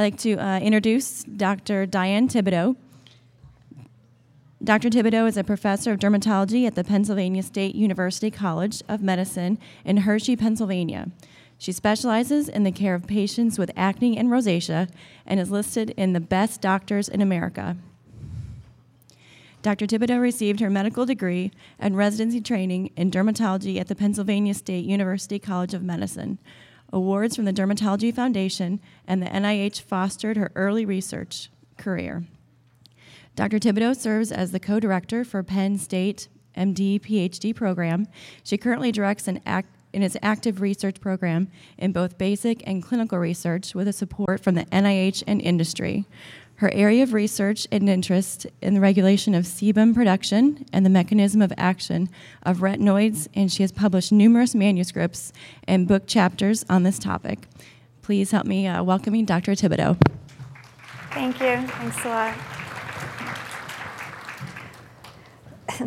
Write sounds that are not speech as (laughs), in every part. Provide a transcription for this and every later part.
I'd like to uh, introduce Dr. Diane Thiboutot. Dr. Thiboutot is a professor of dermatology at the Pennsylvania State University College of Medicine in Hershey, Pennsylvania. She specializes in the care of patients with acne and rosacea and is listed in the best doctors in America. Dr. Thiboutot received her medical degree and residency training in dermatology at the Pennsylvania State University College of Medicine. Awards from the Dermatology Foundation and the NIH fostered her early research career. Dr. Thiboutot serves as the co director for Penn State MD PhD program. She currently directs an act in its active research program in both basic and clinical research with a support from the NIH and industry. Her area of research and interest in the regulation of sebum production and the mechanism of action of retinoids, and she has published numerous manuscripts and book chapters on this topic. Please help me uh, welcoming Dr. Thiboutot. Thank you. Thanks a lot.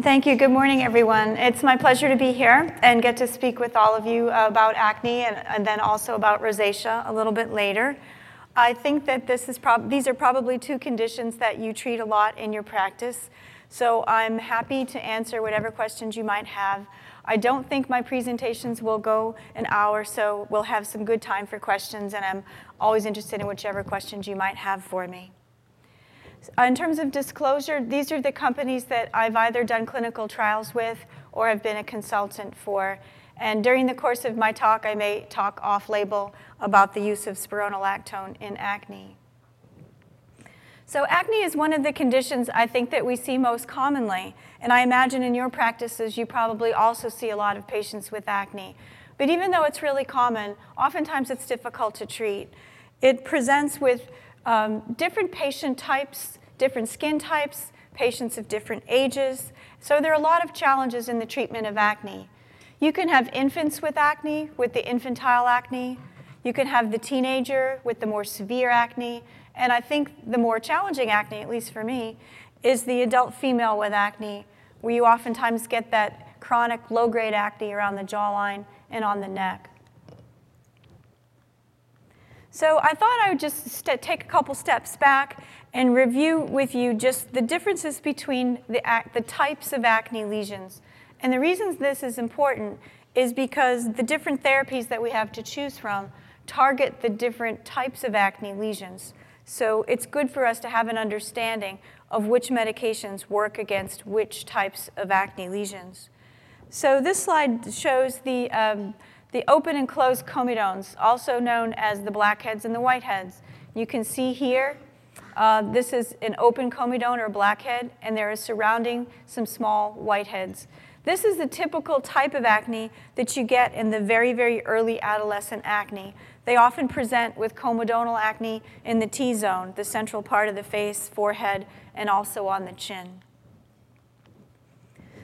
Thank you. Good morning, everyone. It's my pleasure to be here and get to speak with all of you about acne and, and then also about rosacea a little bit later. I think that this is prob- these are probably two conditions that you treat a lot in your practice. So I'm happy to answer whatever questions you might have. I don't think my presentations will go an hour, so we'll have some good time for questions, and I'm always interested in whichever questions you might have for me. Uh, in terms of disclosure, these are the companies that I've either done clinical trials with or have been a consultant for. And during the course of my talk, I may talk off label about the use of spironolactone in acne. So, acne is one of the conditions I think that we see most commonly. And I imagine in your practices, you probably also see a lot of patients with acne. But even though it's really common, oftentimes it's difficult to treat. It presents with um, different patient types, different skin types, patients of different ages. So, there are a lot of challenges in the treatment of acne. You can have infants with acne, with the infantile acne. You can have the teenager with the more severe acne. And I think the more challenging acne, at least for me, is the adult female with acne, where you oftentimes get that chronic low grade acne around the jawline and on the neck. So I thought I would just take a couple steps back and review with you just the differences between the, the types of acne lesions and the reasons this is important is because the different therapies that we have to choose from target the different types of acne lesions. So it's good for us to have an understanding of which medications work against which types of acne lesions. So this slide shows the, um, the open and closed comedones, also known as the blackheads and the whiteheads. You can see here, uh, this is an open comedone or blackhead, and there is surrounding some small whiteheads. This is the typical type of acne that you get in the very, very early adolescent acne. They often present with comedonal acne in the T zone, the central part of the face, forehead, and also on the chin.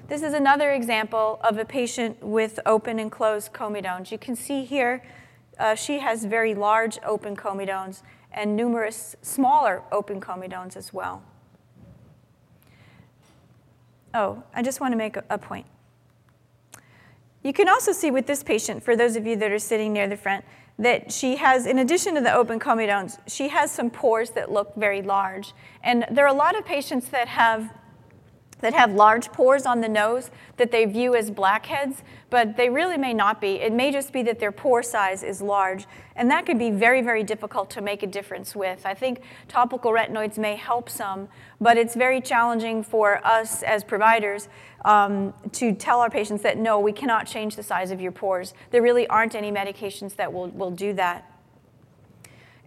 This is another example of a patient with open and closed comedones. You can see here uh, she has very large open comedones and numerous smaller open comedones as well. Oh, I just want to make a point. You can also see with this patient, for those of you that are sitting near the front, that she has, in addition to the open comedones, she has some pores that look very large. And there are a lot of patients that have that have large pores on the nose that they view as blackheads, but they really may not be. It may just be that their pore size is large, and that can be very, very difficult to make a difference with. I think topical retinoids may help some, but it's very challenging for us as providers um, to tell our patients that no, we cannot change the size of your pores. There really aren't any medications that will, will do that.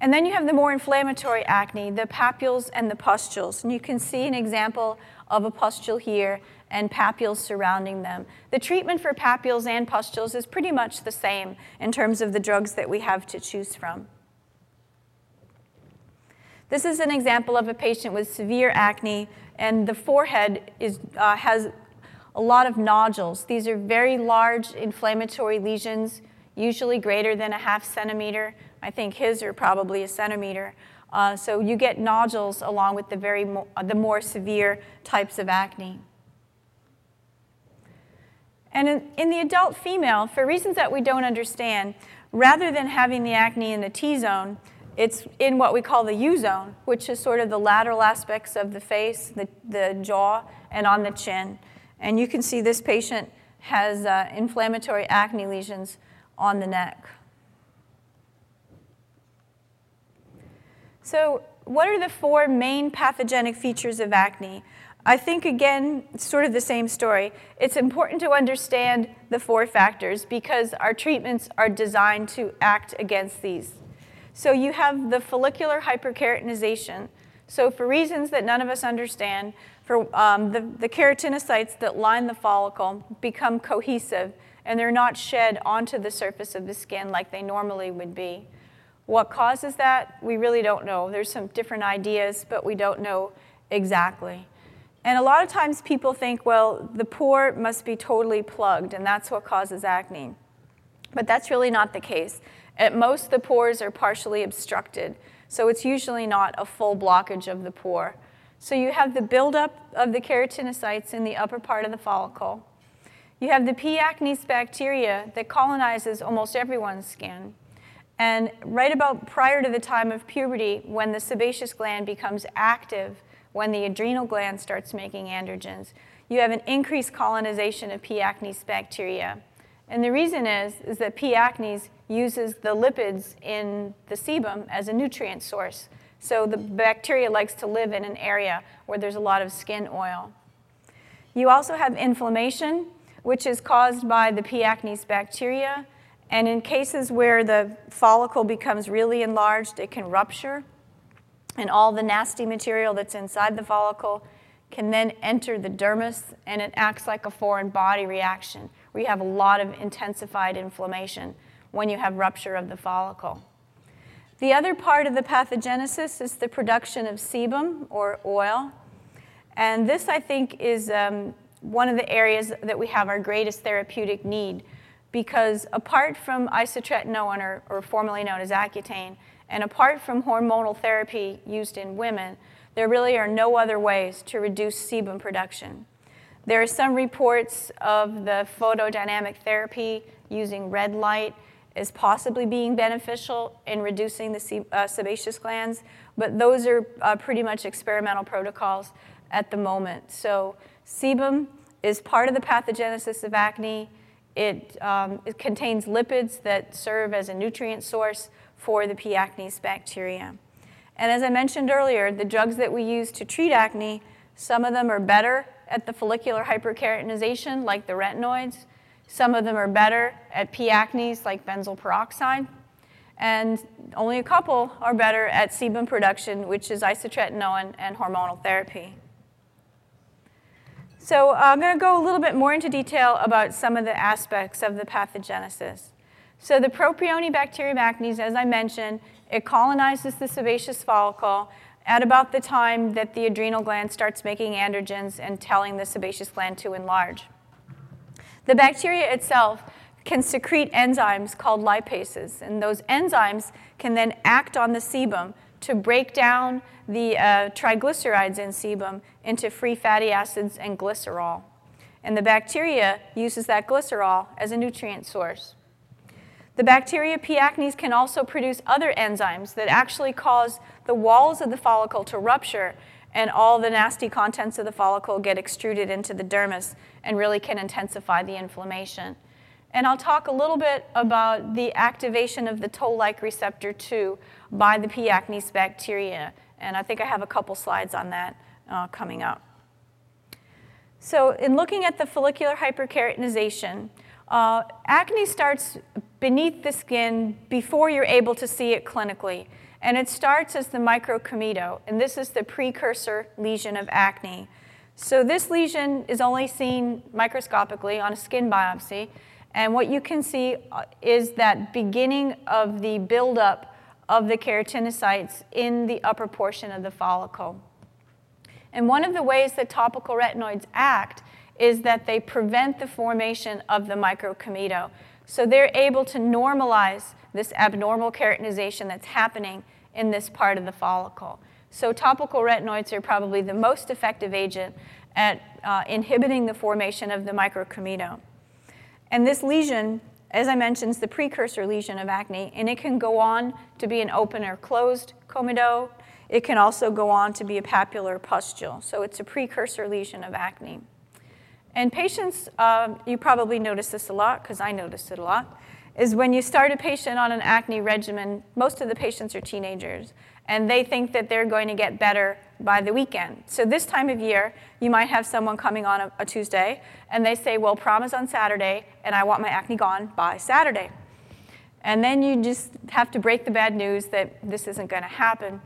And then you have the more inflammatory acne, the papules and the pustules. And you can see an example of a pustule here and papules surrounding them. The treatment for papules and pustules is pretty much the same in terms of the drugs that we have to choose from. This is an example of a patient with severe acne, and the forehead is, uh, has a lot of nodules. These are very large inflammatory lesions, usually greater than a half centimeter. I think his are probably a centimeter. Uh, so you get nodules along with the, very mo uh, the more severe types of acne. And in, in, the adult female, for reasons that we don't understand, rather than having the acne in the T zone, It's in what we call the U zone, which is sort of the lateral aspects of the face, the, the jaw, and on the chin. And you can see this patient has uh, inflammatory acne lesions on the neck. So, what are the four main pathogenic features of acne? I think, again, sort of the same story. It's important to understand the four factors because our treatments are designed to act against these. So, you have the follicular hyperkeratinization. So, for reasons that none of us understand, for um, the, the keratinocytes that line the follicle become cohesive and they're not shed onto the surface of the skin like they normally would be. What causes that? We really don't know. There's some different ideas, but we don't know exactly. And a lot of times people think, well, the pore must be totally plugged, and that's what causes acne. But that's really not the case. At most, the pores are partially obstructed, so it's usually not a full blockage of the pore. So you have the buildup of the keratinocytes in the upper part of the follicle. You have the P. acnes bacteria that colonizes almost everyone's skin. And right about prior to the time of puberty, when the sebaceous gland becomes active, when the adrenal gland starts making androgens, you have an increased colonization of P. acnes bacteria. And the reason is, is that P. acnes uses the lipids in the sebum as a nutrient source. So the bacteria likes to live in an area where there's a lot of skin oil. You also have inflammation, which is caused by the P. acnes bacteria. And in cases where the follicle becomes really enlarged, it can rupture. And all the nasty material that's inside the follicle can then enter the dermis, and it acts like a foreign body reaction, where you have a lot of intensified inflammation when you have rupture of the follicle. The other part of the pathogenesis is the production of sebum or oil. And this, I think, is um, one of the areas that we have our greatest therapeutic need because apart from isotretinoin, or, or formerly known as Accutane, and apart from hormonal therapy used in women, there really are no other ways to reduce sebum production. There are some reports of the photodynamic therapy using red light is possibly being beneficial in reducing the uh, sebaceous glands, but those are uh, pretty much experimental protocols at the moment. So sebum is part of the pathogenesis of acne. It, um, it contains lipids that serve as a nutrient source for the P. acnes bacteria. And as I mentioned earlier, the drugs that we use to treat acne, some of them are better at the follicular hyperkeratinization, like the retinoids. Some of them are better at P. acnes, like benzoyl peroxide. And only a couple are better at sebum production, which is isotretinoin and hormonal therapy. So uh, I'm going to go a little bit more into detail about some of the aspects of the pathogenesis. So the Propionibacterium acnes, as I mentioned, it colonizes the sebaceous follicle at about the time that the adrenal gland starts making androgens and telling the sebaceous gland to enlarge. The bacteria itself can secrete enzymes called lipases, and those enzymes can then act on the sebum to break down the uh, triglycerides in sebum into free fatty acids and glycerol. And the bacteria uses that glycerol as a nutrient source. The bacteria P. acnes can also produce other enzymes that actually cause the walls of the follicle to rupture and all the nasty contents of the follicle get extruded into the dermis and really can intensify the inflammation. And I'll talk a little bit about the activation of the toll-like receptor 2 by the P. acnes bacteria. And I think I have a couple slides on that uh, coming up. So in looking at the follicular hyperkeratinization, uh, acne starts beneath the skin before you're able to see it clinically. And it starts as the microcomedo, and this is the precursor lesion of acne. So this lesion is only seen microscopically on a skin biopsy, and what you can see uh, is that beginning of the buildup of the keratinocytes in the upper portion of the follicle. And one of the ways that topical retinoids act is that they prevent the formation of the microcomedo. So they're able to normalize this abnormal keratinization that's happening in this part of the follicle. So topical retinoids are probably the most effective agent at uh, inhibiting the formation of the microcomedo. And this lesion as I mentioned, is the precursor lesion of acne, and it can go on to be an open or closed comedo. It can also go on to be a papular pustule. So it's a precursor lesion of acne. And patients, uh, you probably notice this a lot because I notice it a lot, is when you start a patient on an acne regimen, most of the patients are teenagers, and they think that they're going to get better by the weekend. So this time of year, you might have someone coming on a, a Tuesday, and they say, well, prom is on Saturday, and I want my acne gone by Saturday. And then you just have to break the bad news that this isn't going to happen.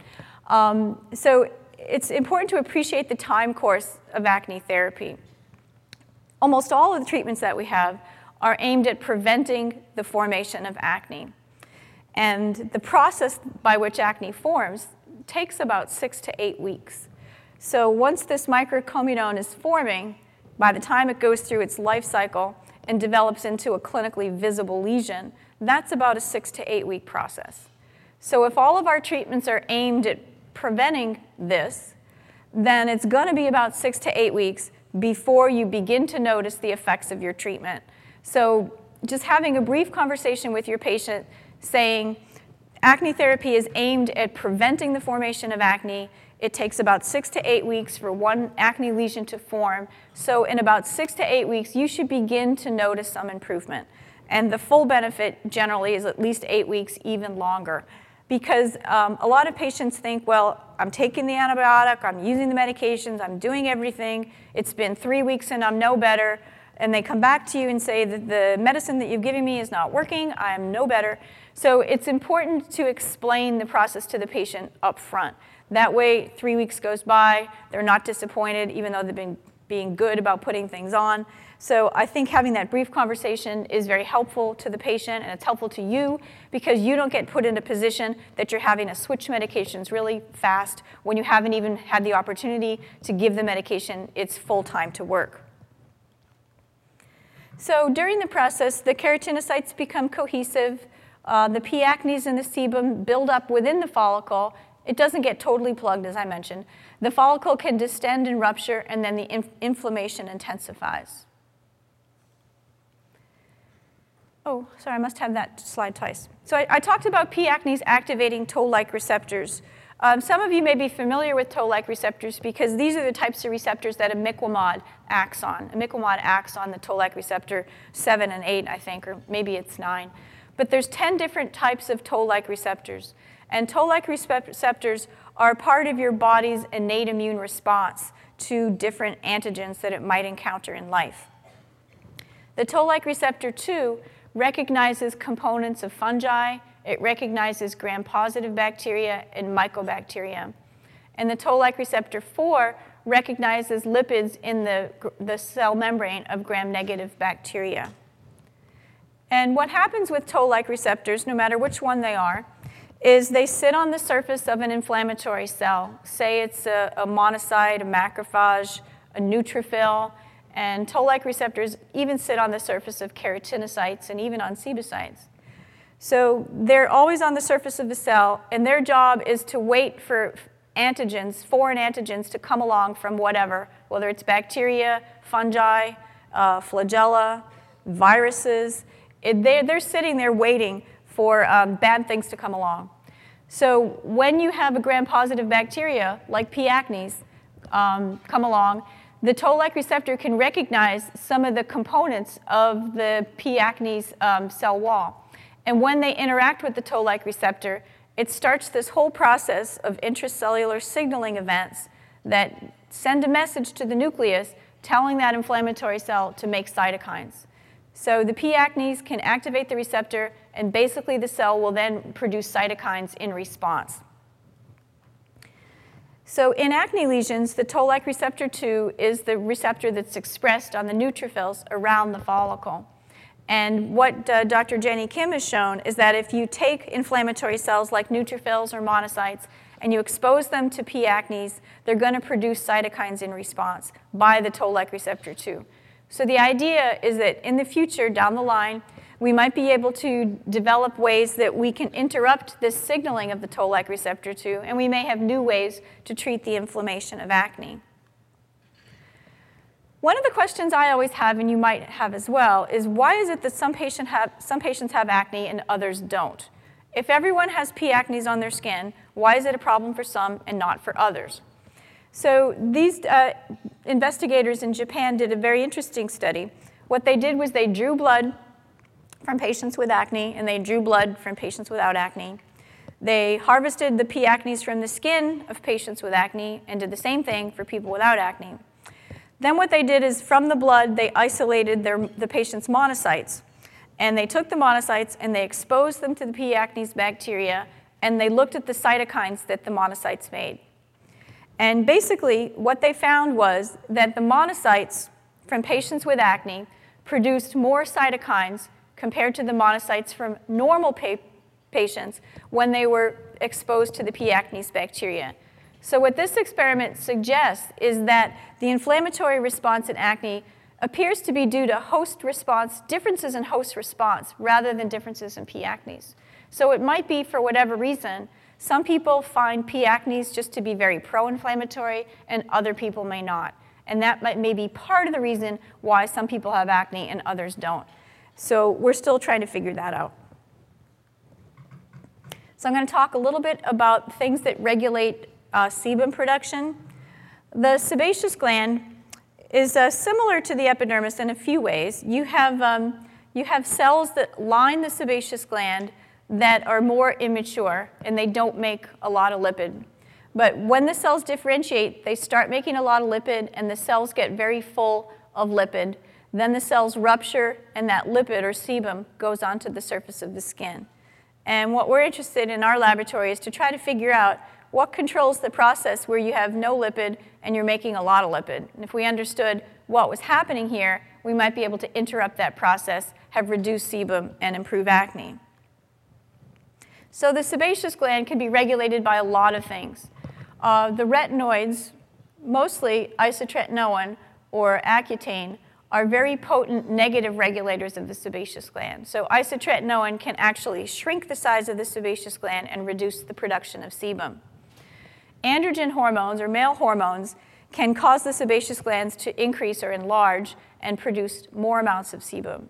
Um, so it's important to appreciate the time course of acne therapy. Almost all of the treatments that we have are aimed at preventing the formation of acne. And the process by which acne forms takes about six to eight weeks. So once this microcomedone is forming, by the time it goes through its life cycle and develops into a clinically visible lesion, that's about a six to eight week process. So if all of our treatments are aimed at preventing this, then it's going to be about six to eight weeks before you begin to notice the effects of your treatment. So just having a brief conversation with your patient saying, acne therapy is aimed at preventing the formation of acne. It takes about six to eight weeks for one acne lesion to form. So in about six to eight weeks, you should begin to notice some improvement. And the full benefit generally is at least eight weeks, even longer because um, a lot of patients think, well, I'm taking the antibiotic, I'm using the medications, I'm doing everything, it's been three weeks and I'm no better, and they come back to you and say that the medicine that you've given me is not working, I'm no better. So it's important to explain the process to the patient up front. That way, three weeks goes by, they're not disappointed, even though they've been being good about putting things on. So I think having that brief conversation is very helpful to the patient and it's helpful to you because you don't get put in a position that you're having to switch medications really fast when you haven't even had the opportunity to give the medication its full time to work. So during the process, the keratinocytes become cohesive. Uh, the P. acnes and the sebum build up within the follicle. It doesn't get totally plugged, as I mentioned. The follicle can distend and rupture, and then the inf inflammation intensifies. Oh, sorry, I must have that slide twice. So I, I talked about P. acnes activating toll-like receptors. Um, some of you may be familiar with toll-like receptors because these are the types of receptors that imiquimod acts on. Imiquimod acts on the toll-like receptor 7 and 8, I think, or maybe it's 9. But there's 10 different types of toll-like receptors. And toll-like receptors are part of your body's innate immune response to different antigens that it might encounter in life. The toll-like receptor 2 recognizes components of fungi, it recognizes gram-positive bacteria and mycobacteria. And the toll-like receptor 4 recognizes lipids in the, the cell membrane of gram-negative bacteria. And what happens with toll-like receptors, no matter which one they are, is they sit on the surface of an inflammatory cell. Say it's a, a monocyte, a macrophage, a neutrophil, and toll-like receptors even sit on the surface of keratinocytes and even on sebocytes. So they're always on the surface of the cell, and their job is to wait for antigens, foreign antigens, to come along from whatever, whether it's bacteria, fungi, uh, flagella, viruses. It, they're, they're sitting there waiting for um, bad things to come along. So when you have a gram-positive bacteria, like P. acnes, um, come along, the toll-like receptor can recognize some of the components of the P. acnes um, cell wall. And when they interact with the toll-like receptor, it starts this whole process of intracellular signaling events that send a message to the nucleus telling that inflammatory cell to make cytokines. So the P. acnes can activate the receptor, and basically the cell will then produce cytokines in response. So in acne lesions, the toll-like receptor 2 is the receptor that's expressed on the neutrophils around the follicle. And what uh, Dr. Jenny Kim has shown is that if you take inflammatory cells like neutrophils or monocytes and you expose them to P. acnes, they're going to produce cytokines in response by the toll-like receptor 2. So the idea is that in the future, down the line, we might be able to develop ways that we can interrupt this signaling of the toll-like receptor 2, and we may have new ways to treat the inflammation of acne. One of the questions I always have, and you might have as well, is why is it that some, patient have, some patients have acne and others don't? If everyone has P. acnes on their skin, why is it a problem for some and not for others? So these uh, investigators in Japan did a very interesting study. What they did was they drew blood from patients with acne and they drew blood from patients without acne. They harvested the P. acnes from the skin of patients with acne and did the same thing for people without acne. Then what they did is from the blood, they isolated their, the patient's monocytes. And they took the monocytes and they exposed them to the P. acnes bacteria and they looked at the cytokines that the monocytes made. And basically, what they found was that the monocytes from patients with acne produced more cytokines compared to the monocytes from normal pa patients when they were exposed to the P. acnes bacteria. So what this experiment suggests is that the inflammatory response in acne appears to be due to host response, differences in host response, rather than differences in P. acnes. So it might be, for whatever reason, some people find P. acnes just to be very pro-inflammatory, and other people may not. And that might, may be part of the reason why some people have acne and others don't. So we're still trying to figure that out. So I'm going to talk a little bit about things that regulate uh, sebum production. The sebaceous gland is uh, similar to the epidermis in a few ways. You have, um, you have cells that line the sebaceous gland that are more immature and they don't make a lot of lipid. But when the cells differentiate, they start making a lot of lipid and the cells get very full of lipid. Then the cells rupture and that lipid or sebum goes onto the surface of the skin. And what we're interested in our laboratory is to try to figure out what controls the process where you have no lipid and you're making a lot of lipid. And if we understood what was happening here, we might be able to interrupt that process, have reduced sebum, and improve acne. So the sebaceous gland can be regulated by a lot of things. Uh, the retinoids, mostly isotretinoin or Accutane, are very potent negative regulators of the sebaceous gland. So isotretinoin can actually shrink the size of the sebaceous gland and reduce the production of sebum. Androgen hormones, or male hormones, can cause the sebaceous glands to increase or enlarge and produce more amounts of sebum.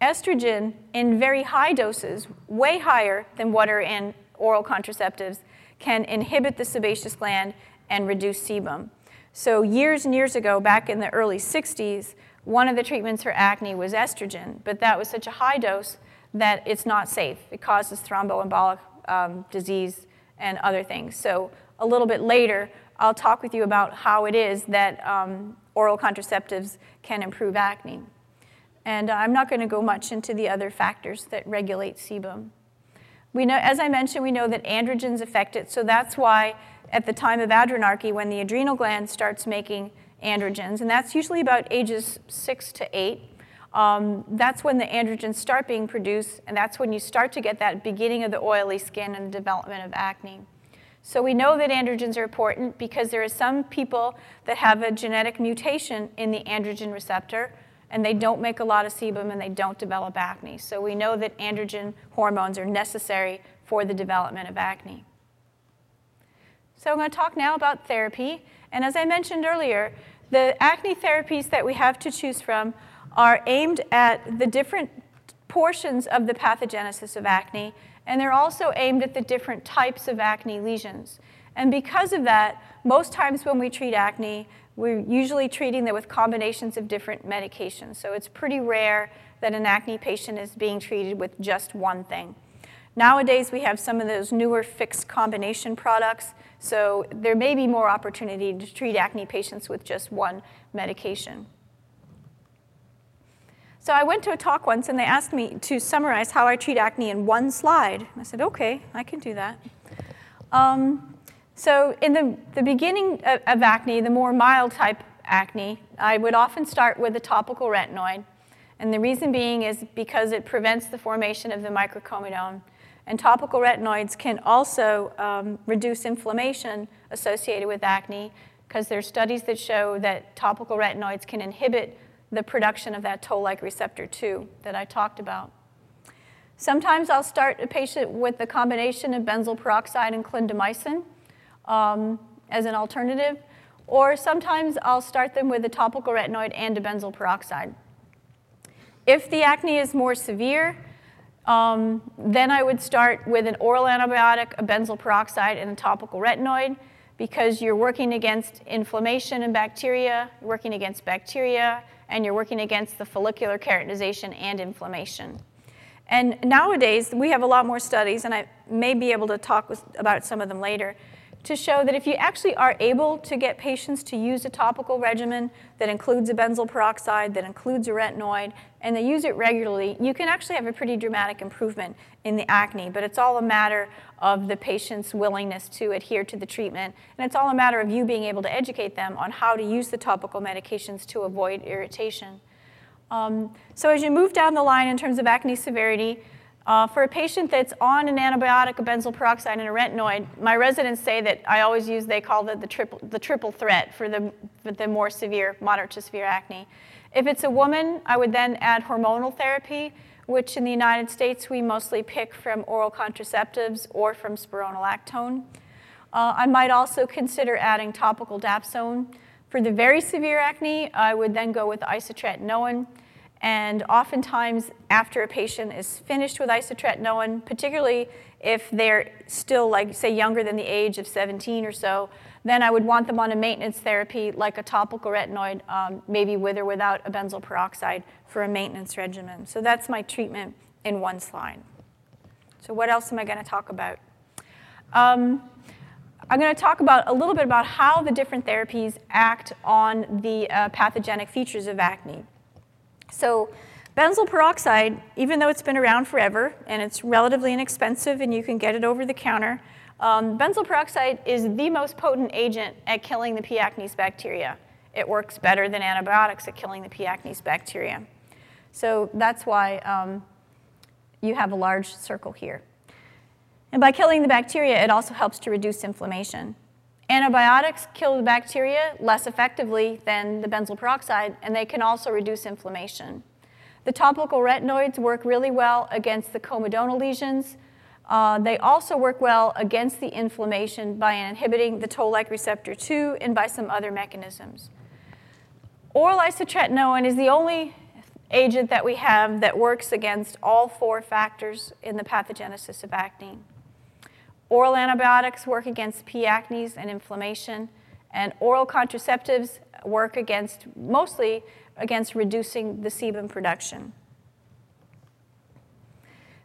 Estrogen in very high doses, way higher than what are in oral contraceptives, can inhibit the sebaceous gland and reduce sebum. So years and years ago, back in the early 60s, one of the treatments for acne was estrogen, but that was such a high dose that it's not safe. It causes thromboembolic um, disease and other things. So a little bit later, I'll talk with you about how it is that um, oral contraceptives can improve acne. And I'm not going to go much into the other factors that regulate sebum. We know, as I mentioned, we know that androgens affect it, so that's why at the time of adrenarche, when the adrenal gland starts making androgens, and that's usually about ages six to eight, um, that's when the androgens start being produced, and that's when you start to get that beginning of the oily skin and the development of acne. So we know that androgens are important because there are some people that have a genetic mutation in the androgen receptor, and they don't make a lot of sebum and they don't develop acne. So we know that androgen hormones are necessary for the development of acne. So I'm going to talk now about therapy. And as I mentioned earlier, the acne therapies that we have to choose from are aimed at the different portions of the pathogenesis of acne, and they're also aimed at the different types of acne lesions. And because of that, most times when we treat acne, we're usually treating them with combinations of different medications. So it's pretty rare that an acne patient is being treated with just one thing. Nowadays, we have some of those newer fixed combination products, so there may be more opportunity to treat acne patients with just one medication. So I went to a talk once and they asked me to summarize how I treat acne in one slide. I said, okay, I can do that. Um, so in the, the beginning of, of acne, the more mild type acne, I would often start with a topical retinoid. And the reason being is because it prevents the formation of the microcomedone. And topical retinoids can also um, reduce inflammation associated with acne because there are studies that show that topical retinoids can inhibit the production of that toll-like receptor 2 that I talked about. Sometimes I'll start a patient with a combination of benzoyl peroxide and clindamycin um, as an alternative. Or sometimes I'll start them with a topical retinoid and a benzoyl peroxide. If the acne is more severe, um, then I would start with an oral antibiotic, a benzoyl peroxide, and a topical retinoid because you're working against inflammation and bacteria, working against bacteria, and you're working against the follicular keratinization and inflammation. And nowadays, we have a lot more studies, and I may be able to talk with, about some of them later, to show that if you actually are able to get patients to use a topical regimen that includes a benzoyl peroxide, that includes a retinoid, and they use it regularly, you can actually have a pretty dramatic improvement in the acne. But it's all a matter of the patient's willingness to adhere to the treatment, and it's all a matter of you being able to educate them on how to use the topical medications to avoid irritation. Um, so as you move down the line in terms of acne severity, uh, for a patient that's on an antibiotic, a benzoyl peroxide, and a retinoid, my residents say that I always use, they call it the triple, the triple threat for the, for the more severe, moderate to severe acne. If it's a woman, I would then add hormonal therapy, which in the United States we mostly pick from oral contraceptives or from spironolactone. Uh, I might also consider adding topical dapsone. For the very severe acne, I would then go with isotretinoin. And oftentimes, after a patient is finished with isotretinoin, particularly if they're still, like, say, younger than the age of 17 or so, then I would want them on a maintenance therapy like a topical retinoid, um, maybe with or without a benzoyl peroxide for a maintenance regimen. So that's my treatment in one slide. So what else am I going to talk about? Um, I'm going to talk about a little bit about how the different therapies act on the uh, pathogenic features of acne. So benzyl peroxide, even though it's been around forever and it's relatively inexpensive and you can get it over the counter, um, benzoyl peroxide is the most potent agent at killing the P. acnes bacteria. It works better than antibiotics at killing the P. acnes bacteria. So that's why um, you have a large circle here. And by killing the bacteria, it also helps to reduce inflammation. Antibiotics kill the bacteria less effectively than the benzoyl peroxide, and they can also reduce inflammation. The topical retinoids work really well against the comedonal lesions. Uh, they also work well against the inflammation by inhibiting the toll-like receptor 2 and by some other mechanisms. Oral isotretinoin is the only agent that we have that works against all four factors in the pathogenesis of acne. Oral antibiotics work against P. acnes and inflammation, and oral contraceptives work against, mostly against reducing the sebum production.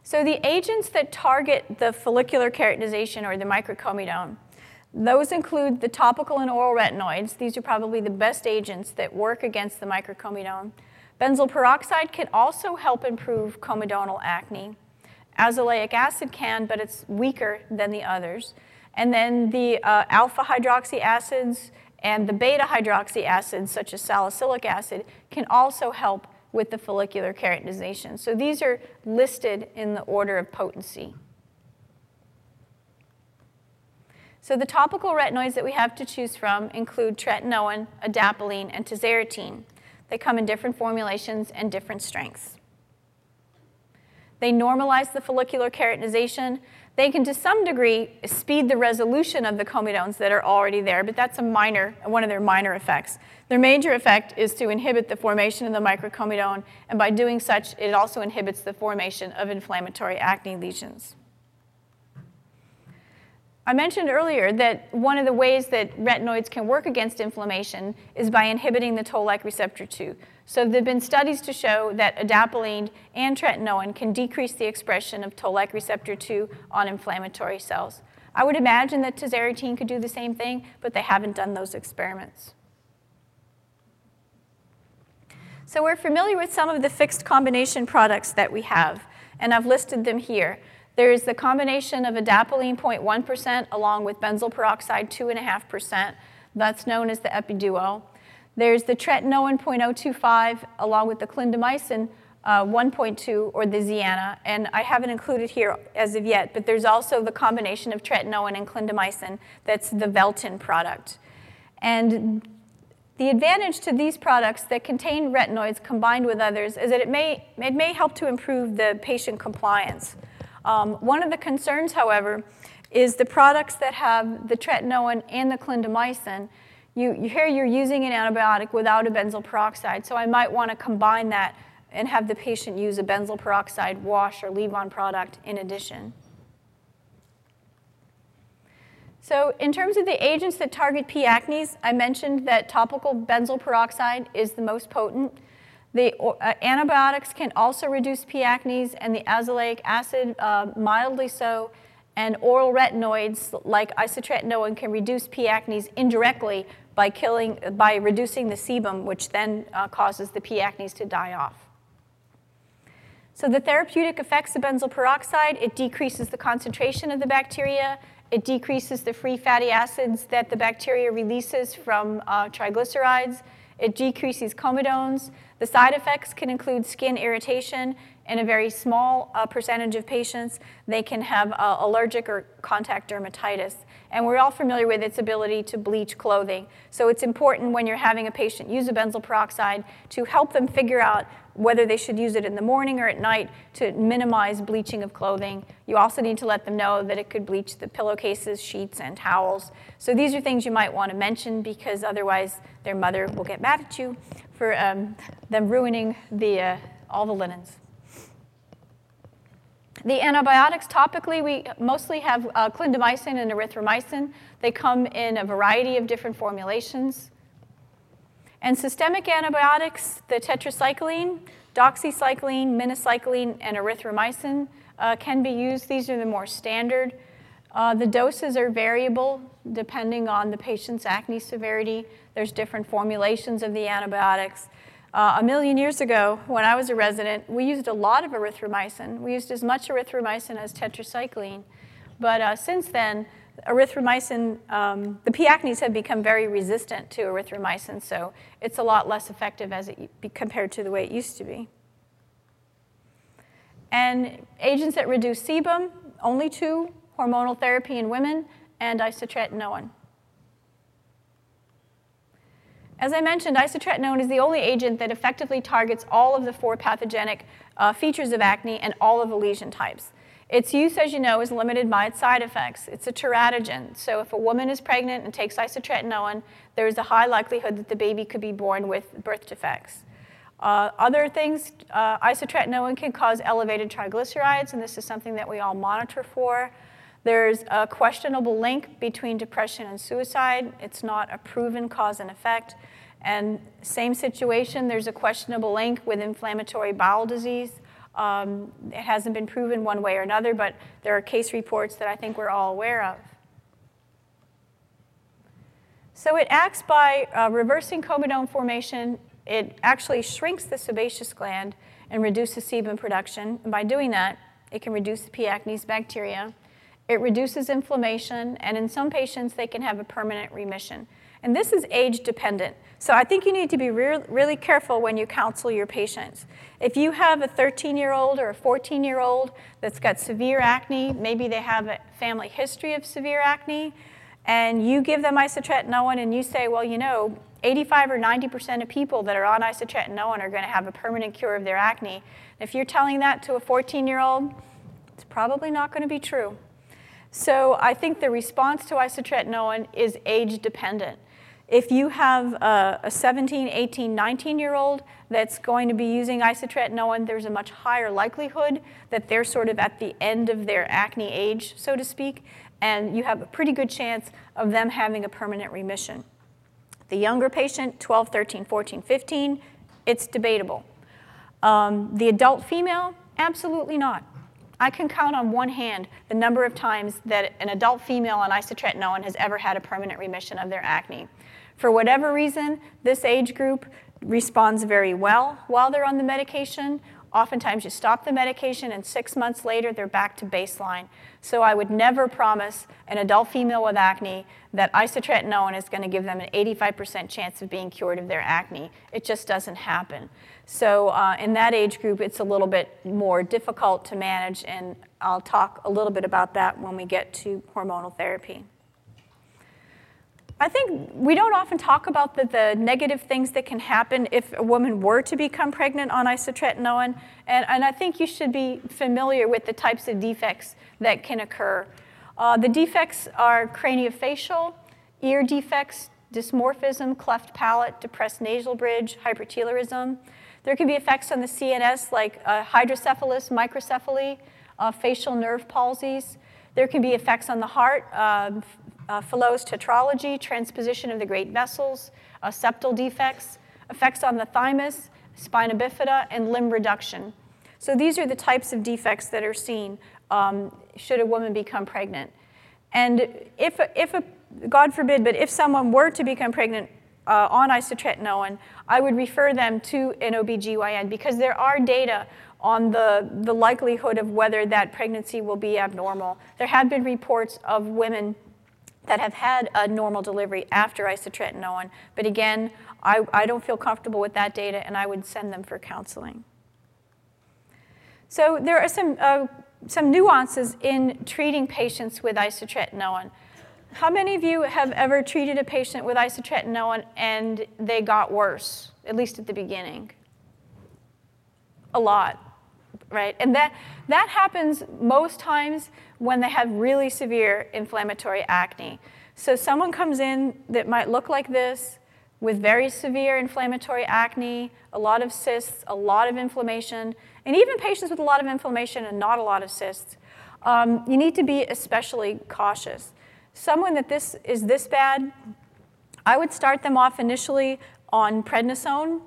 So the agents that target the follicular keratinization or the microcomedone, those include the topical and oral retinoids. These are probably the best agents that work against the microcomedone. Benzoyl peroxide can also help improve comedonal acne. Azelaic acid can, but it's weaker than the others. And then the uh, alpha hydroxy acids and the beta hydroxy acids, such as salicylic acid, can also help with the follicular keratinization. So these are listed in the order of potency. So the topical retinoids that we have to choose from include tretinoin, adapalene, and tazarotene. They come in different formulations and different strengths. They normalize the follicular keratinization. They can, to some degree, speed the resolution of the comedones that are already there, but that's a minor, one of their minor effects. Their major effect is to inhibit the formation of the microcomedone, and by doing such, it also inhibits the formation of inflammatory acne lesions. I mentioned earlier that one of the ways that retinoids can work against inflammation is by inhibiting the toll-like receptor 2. So there have been studies to show that adapalene and tretinoin can decrease the expression of toll-like receptor 2 on inflammatory cells. I would imagine that tazarotene could do the same thing, but they haven't done those experiments. So we're familiar with some of the fixed combination products that we have, and I've listed them here. There is the combination of adapalene 0.1% along with benzoyl peroxide 2.5%. That's known as the Epiduo. There's the tretinoin 0.025 along with the clindamycin uh, 1.2 or the Ziana, and I haven't included here as of yet, but there's also the combination of tretinoin and clindamycin that's the Veltin product. And the advantage to these products that contain retinoids combined with others is that it may, it may help to improve the patient compliance. Um, one of the concerns, however, is the products that have the tretinoin and the clindamycin, you, you here you're using an antibiotic without a benzoyl peroxide, so I might want to combine that and have the patient use a benzoyl peroxide wash or leave-on product in addition. So in terms of the agents that target P. acnes, I mentioned that topical benzoyl peroxide is the most potent. The uh, antibiotics can also reduce P. acnes, and the azelaic acid uh, mildly so, and oral retinoids like isotretinoin can reduce P. acnes indirectly by, killing, by reducing the sebum, which then uh, causes the P. acnes to die off. So the therapeutic effects of benzoyl peroxide, it decreases the concentration of the bacteria, it decreases the free fatty acids that the bacteria releases from uh, triglycerides, it decreases comedones. The side effects can include skin irritation. In a very small uh, percentage of patients, they can have uh, allergic or contact dermatitis. And we're all familiar with its ability to bleach clothing. So it's important when you're having a patient use a benzoyl peroxide to help them figure out whether they should use it in the morning or at night to minimize bleaching of clothing. You also need to let them know that it could bleach the pillowcases, sheets, and towels. So these are things you might want to mention because otherwise their mother will get mad at you for um, them ruining the, uh, all the linens. The antibiotics, topically, we mostly have uh, clindamycin and erythromycin. They come in a variety of different formulations. And systemic antibiotics, the tetracycline, doxycycline, minocycline, and erythromycin uh, can be used. These are the more standard. Uh, the doses are variable depending on the patient's acne severity. There's different formulations of the antibiotics. Uh, a million years ago, when I was a resident, we used a lot of erythromycin. We used as much erythromycin as tetracycline. But uh, since then, erythromycin, um, the P. acnes have become very resistant to erythromycin, so it's a lot less effective as it compared to the way it used to be. And agents that reduce sebum, only two, hormonal therapy in women and isotretinoin. As I mentioned, isotretinoin is the only agent that effectively targets all of the four pathogenic uh, features of acne and all of the lesion types. Its use, as you know, is limited by its side effects. It's a teratogen, so if a woman is pregnant and takes isotretinoin, there is a high likelihood that the baby could be born with birth defects. Uh, other things, uh, isotretinoin can cause elevated triglycerides, and this is something that we all monitor for. There's a questionable link between depression and suicide. It's not a proven cause and effect. And same situation, there's a questionable link with inflammatory bowel disease. Um, it hasn't been proven one way or another, but there are case reports that I think we're all aware of. So it acts by uh, reversing comedone formation. It actually shrinks the sebaceous gland and reduces sebum production. And by doing that, it can reduce the P. acnes bacteria. It reduces inflammation, and in some patients, they can have a permanent remission. And this is age dependent. So I think you need to be re really careful when you counsel your patients. If you have a 13 year old or a 14 year old that's got severe acne, maybe they have a family history of severe acne, and you give them isotretinoin and you say, well, you know, 85 or 90% of people that are on isotretinoin are going to have a permanent cure of their acne. If you're telling that to a 14 year old, it's probably not going to be true. So I think the response to isotretinoin is age dependent. If you have a, a 17, 18, 19 year old that's going to be using isotretinoin, there's a much higher likelihood that they're sort of at the end of their acne age, so to speak, and you have a pretty good chance of them having a permanent remission. The younger patient, 12, 13, 14, 15, it's debatable. Um, the adult female, absolutely not. I can count on one hand the number of times that an adult female on isotretinoin has ever had a permanent remission of their acne. For whatever reason, this age group responds very well while they're on the medication. Oftentimes, you stop the medication, and six months later, they're back to baseline. So, I would never promise an adult female with acne that isotretinoin is going to give them an 85% chance of being cured of their acne. It just doesn't happen. So, uh, in that age group, it's a little bit more difficult to manage, and I'll talk a little bit about that when we get to hormonal therapy. I think we don't often talk about the, the, negative things that can happen if a woman were to become pregnant on isotretinoin, and, and I think you should be familiar with the types of defects that can occur. Uh, the defects are craniofacial, ear defects, dysmorphism, cleft palate, depressed nasal bridge, hypertelorism. There can be effects on the CNS like uh, hydrocephalus, microcephaly, uh, facial nerve palsies. There can be effects on the heart, uh, uh, Fallot's tetralogy, transposition of the great vessels, uh, septal defects, effects on the thymus, spina bifida, and limb reduction. So these are the types of defects that are seen um, should a woman become pregnant. And if, if a, God forbid, but if someone were to become pregnant uh, on isotretinoin, I would refer them to an OBGYN because there are data on the, the likelihood of whether that pregnancy will be abnormal. There have been reports of women that have had a normal delivery after isotretinoin, but again, I, I don't feel comfortable with that data and I would send them for counseling. So there are some, uh, some nuances in treating patients with isotretinoin. How many of you have ever treated a patient with isotretinoin and they got worse, at least at the beginning? A lot, right? And that, that happens most times when they have really severe inflammatory acne. So someone comes in that might look like this with very severe inflammatory acne, a lot of cysts, a lot of inflammation, and even patients with a lot of inflammation and not a lot of cysts, um, you need to be especially cautious. Someone that this is this bad, I would start them off initially on prednisone.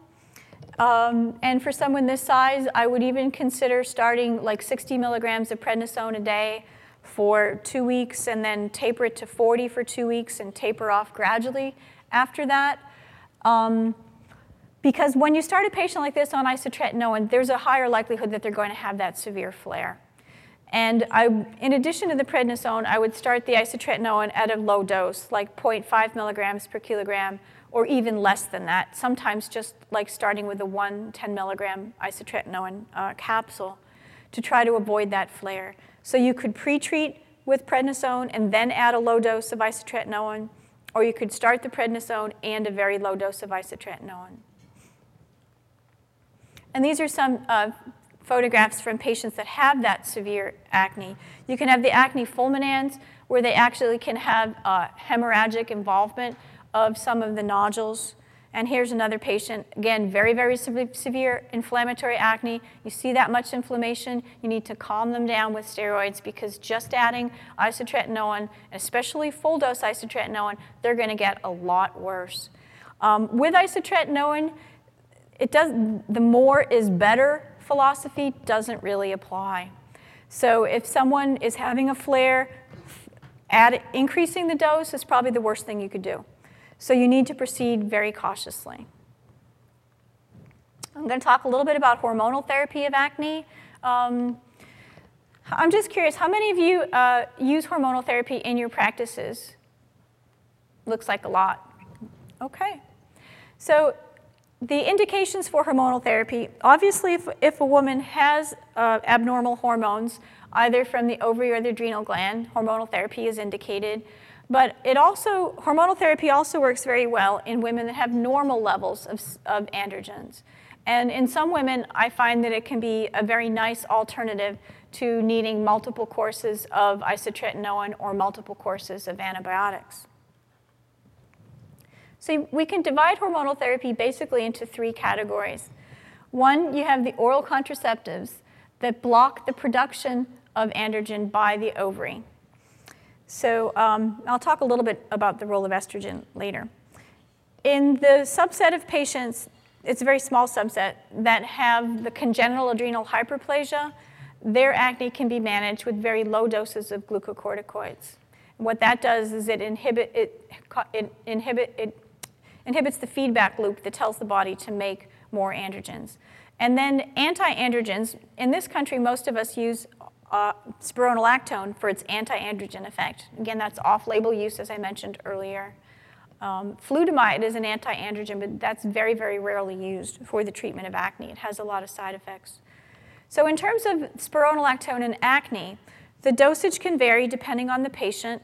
Um, and for someone this size, I would even consider starting like 60 milligrams of prednisone a day for two weeks and then taper it to 40 for two weeks and taper off gradually after that. Um, because when you start a patient like this on isotretinoin, there's a higher likelihood that they're going to have that severe flare. And I, in addition to the prednisone, I would start the isotretinoin at a low dose, like 0.5 milligrams per kilogram, or even less than that, sometimes just like starting with a 1 10 milligram isotretinoin uh, capsule to try to avoid that flare. So you could pre-treat with prednisone and then add a low dose of isotretinoin, or you could start the prednisone and a very low dose of isotretinoin. And these are some uh, photographs from patients that have that severe acne. You can have the acne fulminans, where they actually can have uh, hemorrhagic involvement of some of the nodules. And here's another patient, again, very, very severe inflammatory acne. You see that much inflammation, you need to calm them down with steroids because just adding isotretinoin, especially full dose isotretinoin, they're going to get a lot worse. Um, with isotretinoin, it does, the more is better philosophy doesn't really apply. So if someone is having a flare, add, increasing the dose is probably the worst thing you could do. So you need to proceed very cautiously. I'm going to talk a little bit about hormonal therapy of acne. Um, I'm just curious, how many of you uh, use hormonal therapy in your practices? Looks like a lot. Okay. So the indications for hormonal therapy, obviously if, if a woman has uh, abnormal hormones, either from the ovary or the adrenal gland, hormonal therapy is indicated. But it also, hormonal therapy also works very well in women that have normal levels of, of androgens. And in some women, I find that it can be a very nice alternative to needing multiple courses of isotretinoin or multiple courses of antibiotics. So we can divide hormonal therapy basically into three categories. One, you have the oral contraceptives that block the production of androgen by the ovary. So um, I'll talk a little bit about the role of estrogen later. In the subset of patients, it's a very small subset, that have the congenital adrenal hyperplasia, their acne can be managed with very low doses of glucocorticoids. And what that does is it inhibit it, it inhibit it inhibits the feedback loop that tells the body to make more androgens. And then anti-androgens, in this country, most of us use uh, spironolactone for its anti-androgen effect. Again, that's off-label use, as I mentioned earlier. Um, flutamide is an anti-androgen, but that's very, very rarely used for the treatment of acne. It has a lot of side effects. So in terms of spironolactone and acne, the dosage can vary depending on the patient.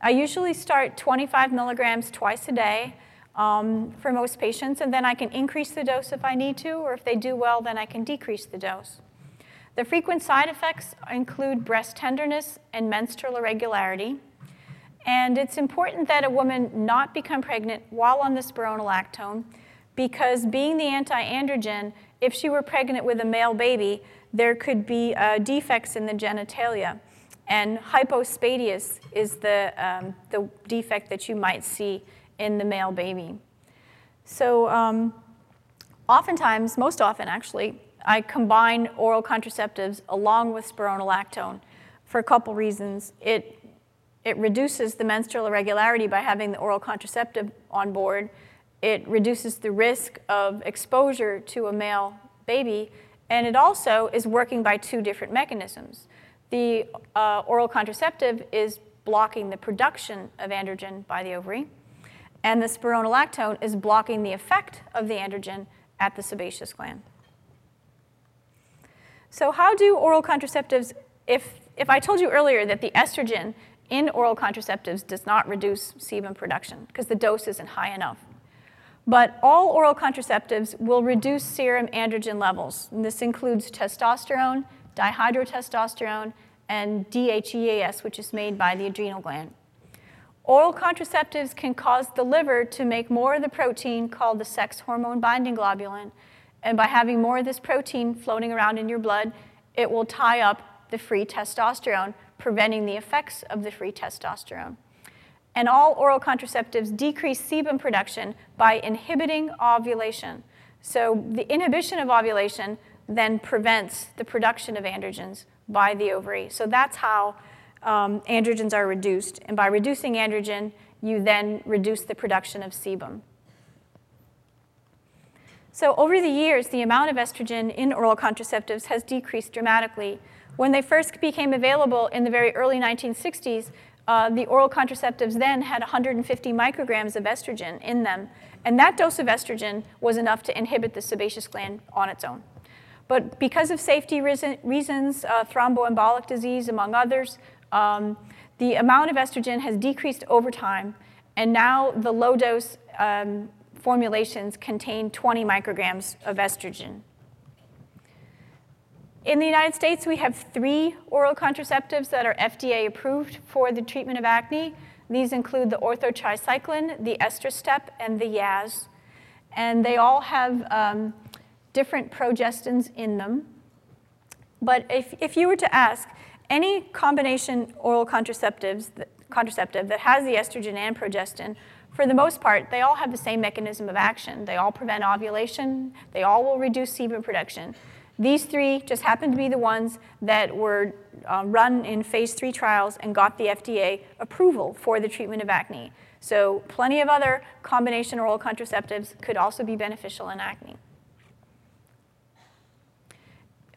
I usually start 25 milligrams twice a day um, for most patients, and then I can increase the dose if I need to, or if they do well, then I can decrease the dose. The frequent side effects include breast tenderness and menstrual irregularity. And it's important that a woman not become pregnant while on the spironolactone because being the anti-androgen, if she were pregnant with a male baby, there could be uh, defects in the genitalia. And hypospadias is the, um, the defect that you might see in the male baby. So um, oftentimes, most often actually, I combine oral contraceptives along with spironolactone for a couple reasons. It, it reduces the menstrual irregularity by having the oral contraceptive on board. It reduces the risk of exposure to a male baby, and it also is working by two different mechanisms. The uh, oral contraceptive is blocking the production of androgen by the ovary, and the spironolactone is blocking the effect of the androgen at the sebaceous gland. So how do oral contraceptives, if, if I told you earlier that the estrogen in oral contraceptives does not reduce sebum production because the dose isn't high enough. But all oral contraceptives will reduce serum androgen levels. And this includes testosterone, dihydrotestosterone, and DHEAS, which is made by the adrenal gland. Oral contraceptives can cause the liver to make more of the protein called the sex hormone binding globulin. And by having more of this protein floating around in your blood, it will tie up the free testosterone, preventing the effects of the free testosterone. And all oral contraceptives decrease sebum production by inhibiting ovulation. So the inhibition of ovulation then prevents the production of androgens by the ovary. So that's how um, androgens are reduced. And by reducing androgen, you then reduce the production of sebum. So over the years, the amount of estrogen in oral contraceptives has decreased dramatically. When they first became available in the very early 1960s, uh, the oral contraceptives then had 150 micrograms of estrogen in them, and that dose of estrogen was enough to inhibit the sebaceous gland on its own. But because of safety reasons, uh, thromboembolic disease, among others, um, the amount of estrogen has decreased over time, and now the low dose um, formulations contain 20 micrograms of estrogen. In the United States, we have three oral contraceptives that are FDA approved for the treatment of acne. These include the Ortho Tri-Cyclen, the estrostep, and the Yaz. And they all have um, different progestins in them. But if, if you were to ask any combination oral contraceptives, contraceptive that has the estrogen and progestin, for the most part, they all have the same mechanism of action. They all prevent ovulation. They all will reduce sebum production. These three just happen to be the ones that were uh, run in phase three trials and got the FDA approval for the treatment of acne. So plenty of other combination oral contraceptives could also be beneficial in acne.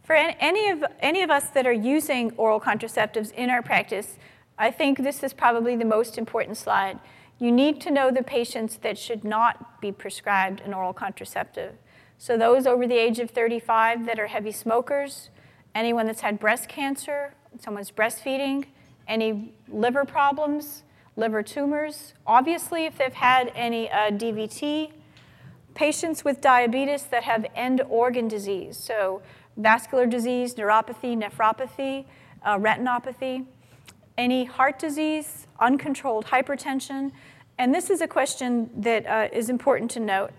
For any of, any of us that are using oral contraceptives in our practice, I think this is probably the most important slide. You need to know the patients that should not be prescribed an oral contraceptive. So those over the age of 35 that are heavy smokers, anyone that's had breast cancer, someone's breastfeeding, any liver problems, liver tumors, obviously if they've had any uh, DVT, patients with diabetes that have end organ disease, so vascular disease, neuropathy, nephropathy, uh, retinopathy, any heart disease, uncontrolled hypertension. And this is a question that uh, is important to note.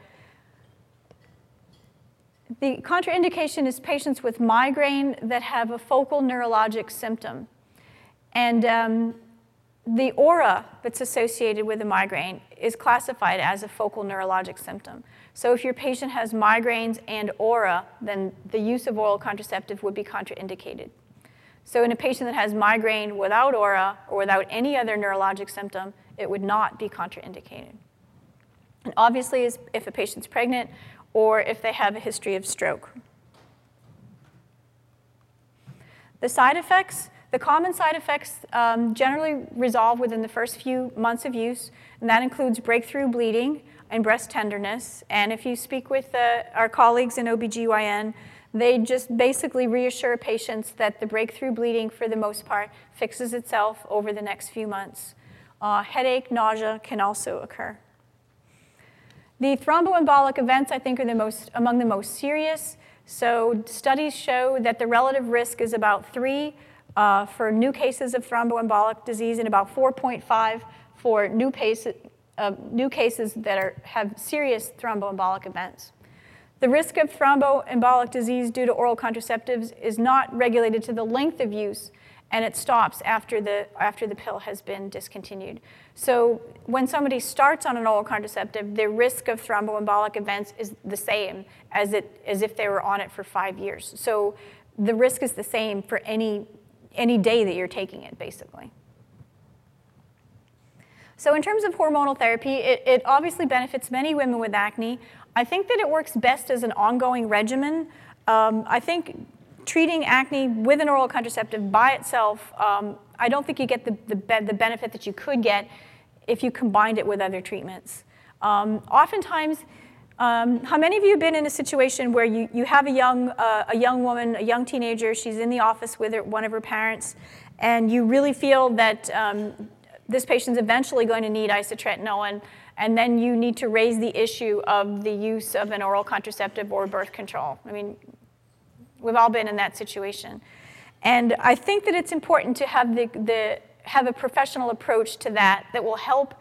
The contraindication is patients with migraine that have a focal neurologic symptom. And um, the aura that's associated with a migraine is classified as a focal neurologic symptom. So if your patient has migraines and aura, then the use of oral contraceptive would be contraindicated. So in a patient that has migraine without aura or without any other neurologic symptom, it would not be contraindicated. And obviously, if a patient's pregnant or if they have a history of stroke. The side effects, the common side effects um, generally resolve within the first few months of use, and that includes breakthrough bleeding and breast tenderness. And if you speak with uh, our colleagues in OBGYN, they just basically reassure patients that the breakthrough bleeding, for the most part, fixes itself over the next few months. Uh, headache, nausea can also occur. The thromboembolic events, I think, are the most, among the most serious. So studies show that the relative risk is about three uh, for new cases of thromboembolic disease and about 4.5 for new, pace, uh, new cases that are, have serious thromboembolic events. The risk of thromboembolic disease due to oral contraceptives is not regulated to the length of use, and it stops after the, after the pill has been discontinued. So when somebody starts on an oral contraceptive, their risk of thromboembolic events is the same as, it, as if they were on it for five years. So the risk is the same for any, any day that you're taking it, basically. So in terms of hormonal therapy, it, it obviously benefits many women with acne. I think that it works best as an ongoing regimen. Um, I think treating acne with an oral contraceptive by itself, um, I don't think you get the, the, the, benefit that you could get if you combined it with other treatments. Um, oftentimes, um, how many of you have been in a situation where you, you have a young, uh, a young woman, a young teenager, she's in the office with her, one of her parents, and you really feel that um, this patient's eventually going to need isotretinoin, and then you need to raise the issue of the use of an oral contraceptive or birth control. I mean, we've all been in that situation. And I think that it's important to have, the, the, have a professional approach to that that will help,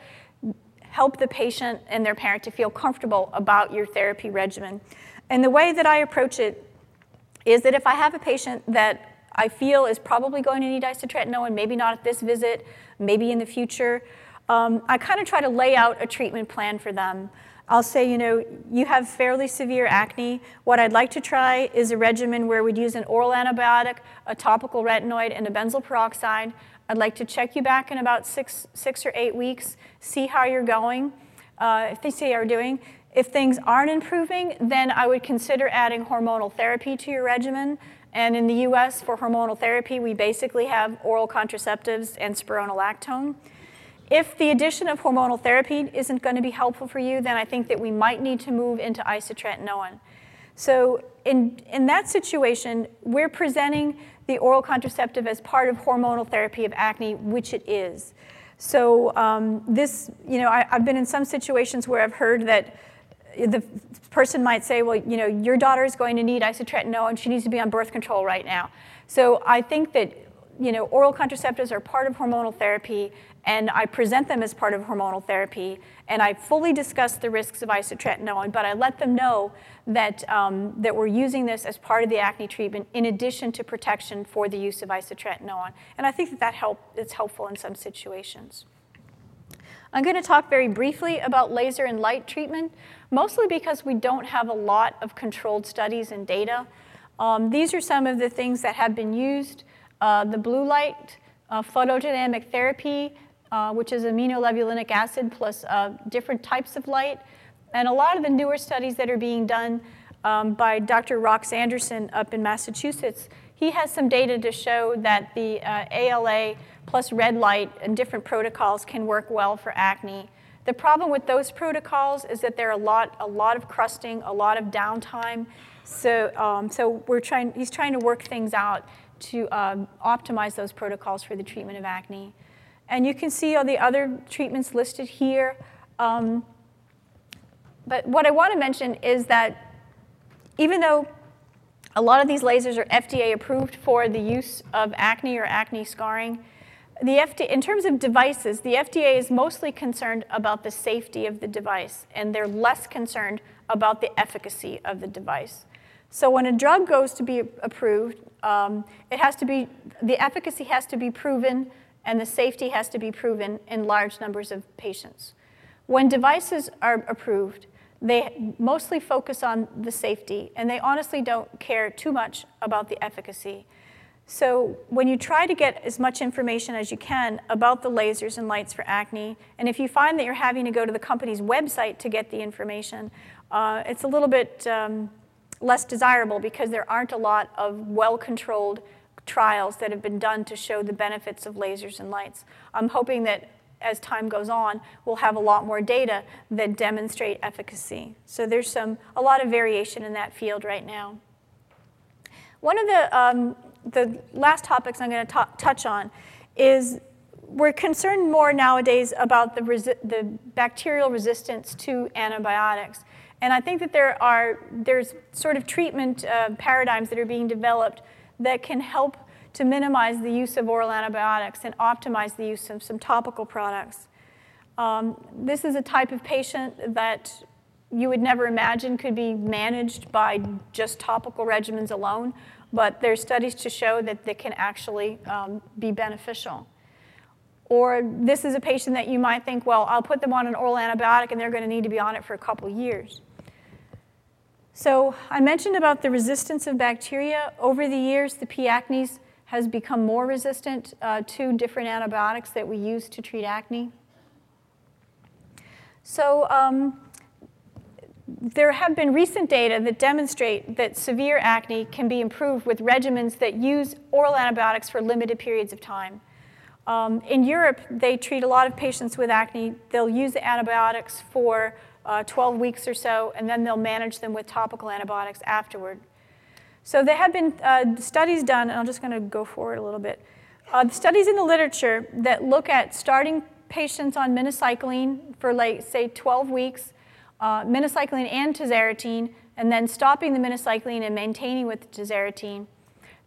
help the patient and their parent to feel comfortable about your therapy regimen. And the way that I approach it is that if I have a patient that I feel is probably going to need isotretinoin, maybe not at this visit, maybe in the future, um, I kind of try to lay out a treatment plan for them. I'll say, you know, you have fairly severe acne. What I'd like to try is a regimen where we'd use an oral antibiotic, a topical retinoid, and a benzoyl peroxide. I'd like to check you back in about six, six or eight weeks, see how you're going, uh, if they see how you're doing. If things aren't improving, then I would consider adding hormonal therapy to your regimen. And in the US, for hormonal therapy, we basically have oral contraceptives and spironolactone. If the addition of hormonal therapy isn't going to be helpful for you, then I think that we might need to move into isotretinoin. So in, in that situation, we're presenting the oral contraceptive as part of hormonal therapy of acne, which it is. So um, this, you know, I, I've been in some situations where I've heard that the person might say, well, you know, your daughter is going to need isotretinoin, she needs to be on birth control right now. So I think that, you know, oral contraceptives are part of hormonal therapy, and I present them as part of hormonal therapy, and I fully discuss the risks of isotretinoin, but I let them know that, um, that we're using this as part of the acne treatment in addition to protection for the use of isotretinoin. And I think that, that help, it's helpful in some situations. I'm going to talk very briefly about laser and light treatment mostly because we don't have a lot of controlled studies and data. Um, these are some of the things that have been used. Uh, the blue light, uh, photodynamic therapy, uh, which is aminolevulinic acid plus different types of light. And a lot of the newer studies that are being done um, by Dr. Rox Anderson up in Massachusetts, he has some data to show that the uh, ALA plus red light and different protocols can work well for acne. The problem with those protocols is that there are a lot, a lot of crusting, a lot of downtime. So, um, so we're trying, he's trying to work things out to um, optimize those protocols for the treatment of acne. And you can see all the other treatments listed here. Um, but what I want to mention is that even though a lot of these lasers are FDA approved for the use of acne or acne scarring, the FDA, in terms of devices, the FDA is mostly concerned about the safety of the device, and they're less concerned about the efficacy of the device. So when a drug goes to be approved, um, it has to be, the efficacy has to be proven and the safety has to be proven in large numbers of patients. When devices are approved, they mostly focus on the safety, and they honestly don't care too much about the efficacy. So when you try to get as much information as you can about the lasers and lights for acne, and if you find that you're having to go to the company's website to get the information, uh, it's a little bit um, less desirable because there aren't a lot of well-controlled trials that have been done to show the benefits of lasers and lights. I'm hoping that as time goes on, we'll have a lot more data that demonstrate efficacy. So there's some, a lot of variation in that field right now. One of the um, the last topics I'm going to touch on is we're concerned more nowadays about the, the bacterial resistance to antibiotics. And I think that there are there's sort of treatment uh, paradigms that are being developed that can help to minimize the use of oral antibiotics and optimize the use of some topical products. Um, this is a type of patient that you would never imagine could be managed by just topical regimens alone, but there's studies to show that they can actually um, be beneficial. Or this is a patient that you might think, well, I'll put them on an oral antibiotic and they're going to need to be on it for a couple years. So I mentioned about the resistance of bacteria. Over the years, the P. acnes has become more resistant uh, to different antibiotics that we use to treat acne. So um, there have been recent data that demonstrate that severe acne can be improved with regimens that use oral antibiotics for limited periods of time. Um, in Europe, they treat a lot of patients with acne. They'll use the antibiotics for uh, 12 weeks or so, and then they'll manage them with topical antibiotics afterward. So there have been uh, studies done, and I'm just going to go forward a little bit. Uh, studies in the literature that look at starting patients on minocycline for, like, say, 12 weeks, uh, minocycline and tazarotene, and then stopping the minocycline and maintaining with the tazarotene.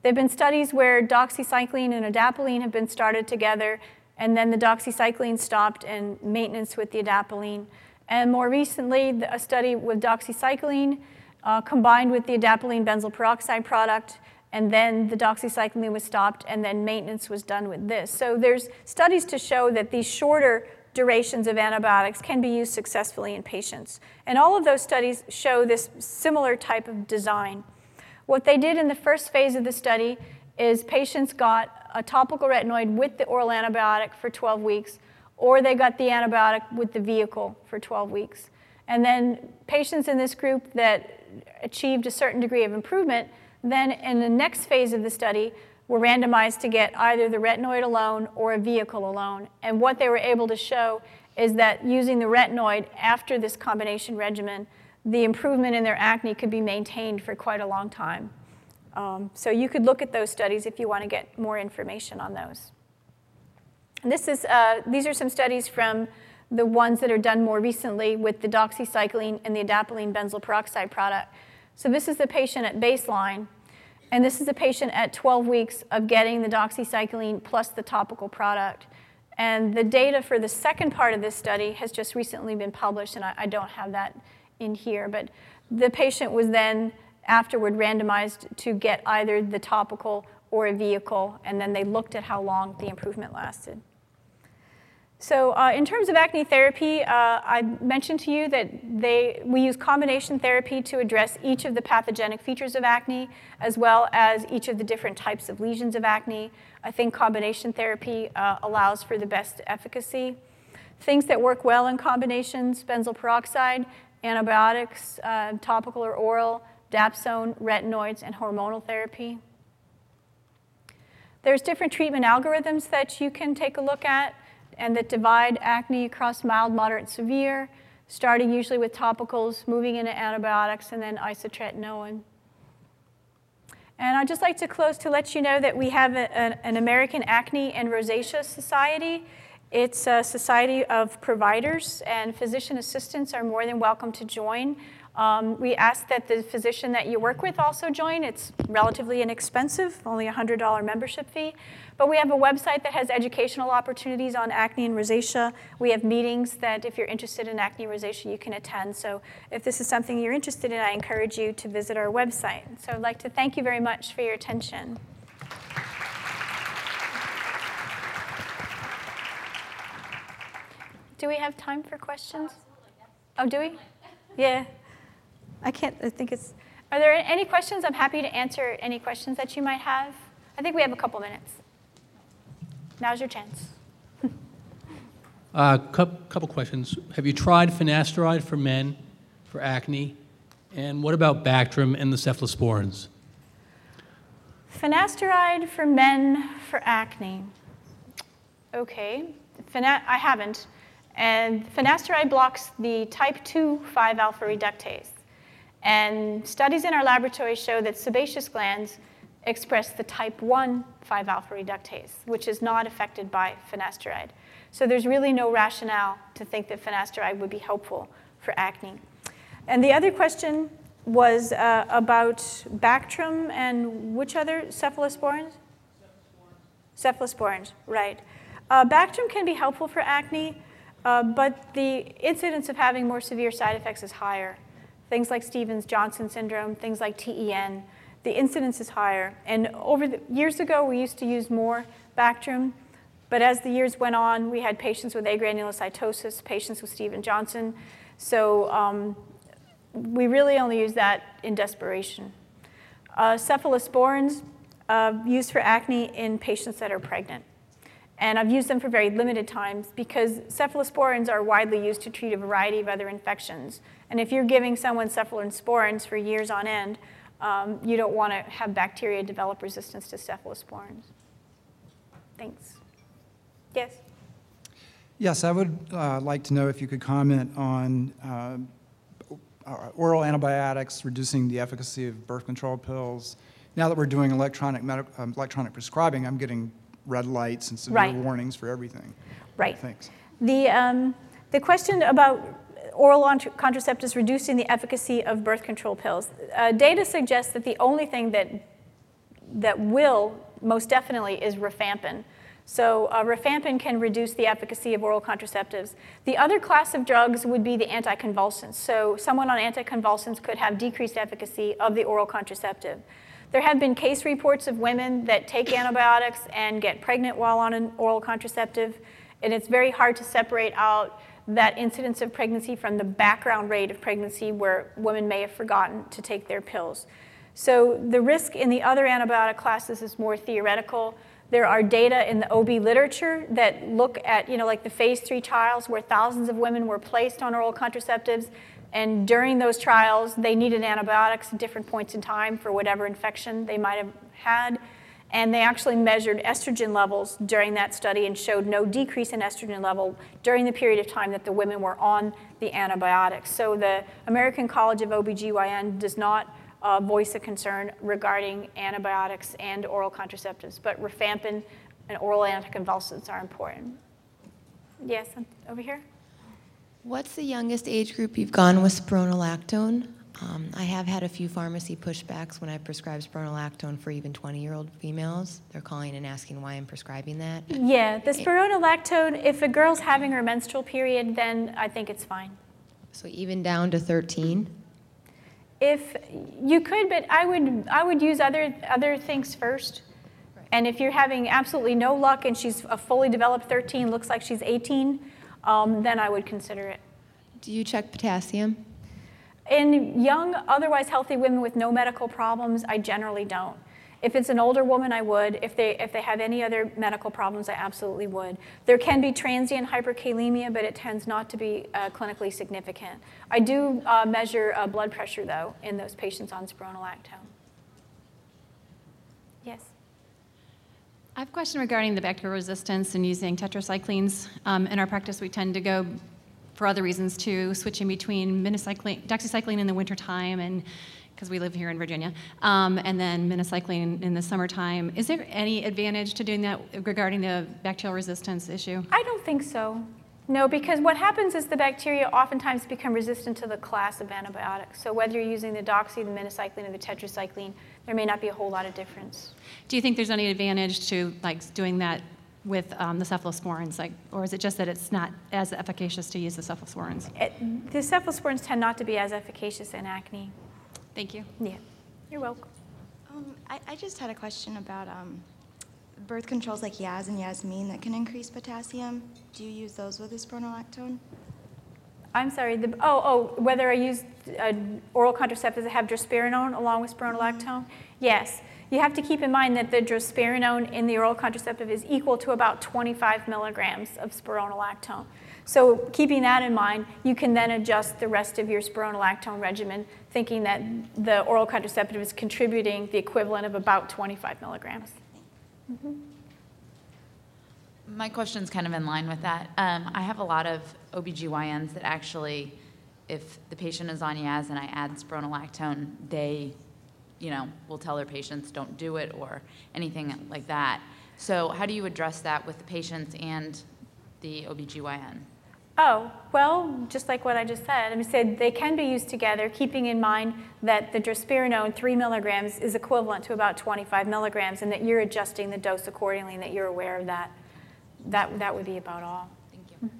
There have been studies where doxycycline and adapalene have been started together, and then the doxycycline stopped and maintenance with the adapalene. And more recently, a study with doxycycline uh, combined with the adapalene benzoyl peroxide product, and then the doxycycline was stopped, and then maintenance was done with this. So there's studies to show that these shorter durations of antibiotics can be used successfully in patients. And all of those studies show this similar type of design. What they did in the first phase of the study is patients got a topical retinoid with the oral antibiotic for 12 weeks, or they got the antibiotic with the vehicle for 12 weeks. And then patients in this group that achieved a certain degree of improvement, then in the next phase of the study, were randomized to get either the retinoid alone or a vehicle alone. And what they were able to show is that using the retinoid after this combination regimen, the improvement in their acne could be maintained for quite a long time. Um, so you could look at those studies if you want to get more information on those. And this is, uh, these are some studies from the ones that are done more recently with the doxycycline and the adapalene benzoyl peroxide product. So this is the patient at baseline, and this is the patient at 12 weeks of getting the doxycycline plus the topical product. And the data for the second part of this study has just recently been published, and I, I don't have that in here, but the patient was then afterward randomized to get either the topical or a vehicle, and then they looked at how long the improvement lasted. So uh, in terms of acne therapy, uh, I mentioned to you that they, we use combination therapy to address each of the pathogenic features of acne, as well as each of the different types of lesions of acne. I think combination therapy uh, allows for the best efficacy. Things that work well in combinations, benzoyl peroxide, antibiotics, uh, topical or oral, dapsone, retinoids, and hormonal therapy. There's different treatment algorithms that you can take a look at and that divide acne across mild, moderate, severe, starting usually with topicals, moving into antibiotics, and then isotretinoin. And I'd just like to close to let you know that we have a, an American Acne and Rosacea Society. It's a society of providers, and physician assistants are more than welcome to join. Um, we ask that the physician that you work with also join. It's relatively inexpensive, only a $100 membership fee. But we have a website that has educational opportunities on acne and rosacea. We have meetings that if you're interested in acne and rosacea, you can attend. So if this is something you're interested in, I encourage you to visit our website. So I'd like to thank you very much for your attention. Do we have time for questions? Oh, do we? Yeah. I can't, I think it's, are there any questions? I'm happy to answer any questions that you might have. I think we have a couple minutes. Now's your chance. A (laughs) uh, couple questions. Have you tried finasteride for men for acne? And what about Bactrim and the cephalosporins? Finasteride for men for acne. Okay, Fina- I haven't. And finasteride blocks the type 2 5 alpha reductase. And studies in our laboratory show that sebaceous glands express the type 1 5 alpha reductase, which is not affected by finasteride. So there's really no rationale to think that finasteride would be helpful for acne. And the other question was uh, about Bactrim and which other cephalosporins? Cephalosporins, right. Uh, Bactrim can be helpful for acne, uh, but the incidence of having more severe side effects is higher. Things like Stevens-Johnson syndrome, things like TEN, the incidence is higher. And over the years ago, we used to use more Bactrim, but as the years went on, we had patients with agranulocytosis, patients with Stevens-Johnson. So um, we really only use that in desperation. Uh, cephalosporins uh, used for acne in patients that are pregnant. And I've used them for very limited times because cephalosporins are widely used to treat a variety of other infections. And if you're giving someone cephalosporins for years on end, um, you don't want to have bacteria develop resistance to cephalosporins. Thanks. Yes? Yes, I would uh, like to know if you could comment on uh, uh, oral antibiotics reducing the efficacy of birth control pills. Now that we're doing electronic, um, electronic prescribing, I'm getting red lights and severe right. warnings for everything. Right. Thanks. The, um, the question about oral contraceptives reducing the efficacy of birth control pills. Uh, data suggests that the only thing that, that will most definitely is rifampin. So uh, rifampin can reduce the efficacy of oral contraceptives. The other class of drugs would be the anticonvulsants. So someone on anticonvulsants could have decreased efficacy of the oral contraceptive. There have been case reports of women that take antibiotics and get pregnant while on an oral contraceptive, and it's very hard to separate out that incidence of pregnancy from the background rate of pregnancy where women may have forgotten to take their pills. So the risk in the other antibiotic classes is more theoretical. There are data in the OB literature that look at, you know, like the phase three trials where thousands of women were placed on oral contraceptives, and during those trials, they needed antibiotics at different points in time for whatever infection they might have had. And they actually measured estrogen levels during that study and showed no decrease in estrogen level during the period of time that the women were on the antibiotics. So the American College of OBGYN does not uh, voice a concern regarding antibiotics and oral contraceptives, but rifampin and oral anticonvulsants are important. Yes, over here. What's the youngest age group you've gone with spironolactone? Um, I have had a few pharmacy pushbacks when I prescribe spironolactone for even 20-year-old females. They're calling and asking why I'm prescribing that. Yeah, the spironolactone, if a girl's having her menstrual period, then I think it's fine. So even down to 13? If you could, but I would I would use other other things first. Right. And if you're having absolutely no luck and she's a fully developed 13, looks like she's 18, um, then I would consider it. Do you check potassium? In young, otherwise healthy women with no medical problems, I generally don't. If it's an older woman, I would. If they, if they have any other medical problems, I absolutely would. There can be transient hyperkalemia, but it tends not to be uh, clinically significant. I do uh, measure uh, blood pressure, though, in those patients on spironolactone. Yes? I have a question regarding the bacterial resistance and using tetracyclines. Um, in our practice, we tend to go for other reasons too, switching between minocycline, doxycycline in the wintertime and because we live here in Virginia, um, and then minocycline in the summertime. Is there any advantage to doing that regarding the bacterial resistance issue? I don't think so. No, because what happens is the bacteria oftentimes become resistant to the class of antibiotics. So whether you're using the doxy, the minocycline, or the tetracycline, there may not be a whole lot of difference. Do you think there's any advantage to like doing that with um, the cephalosporins, like, or is it just that it's not as efficacious to use the cephalosporins? It, the cephalosporins tend not to be as efficacious in acne. Thank you. Yeah, you're welcome. Um, I, I, just had a question about um, birth controls like Yaz and Yasmin that can increase potassium. Do you use those with a spironolactone? I'm sorry, the, oh, oh, whether I use uh, oral contraceptives that have drospirenone along with spironolactone? Mm-hmm. Yes. You have to keep in mind that the drospirenone in the oral contraceptive is equal to about 25 milligrams of spironolactone. So keeping that in mind, you can then adjust the rest of your spironolactone regimen, thinking that the oral contraceptive is contributing the equivalent of about 25 milligrams. Mm-hmm. My question's kind of in line with that. Um, I have a lot of OBGYNs that actually, if the patient is on Yaz and I add spironolactone, they, you know, will tell their patients don't do it or anything like that. So how do you address that with the patients and the OBGYN? Oh, well, just like what I just said, I said they can be used together, keeping in mind that the drospirenone, three milligrams, is equivalent to about 25 milligrams, and that you're adjusting the dose accordingly, and that you're aware of that. That, that would be about all. Thank you.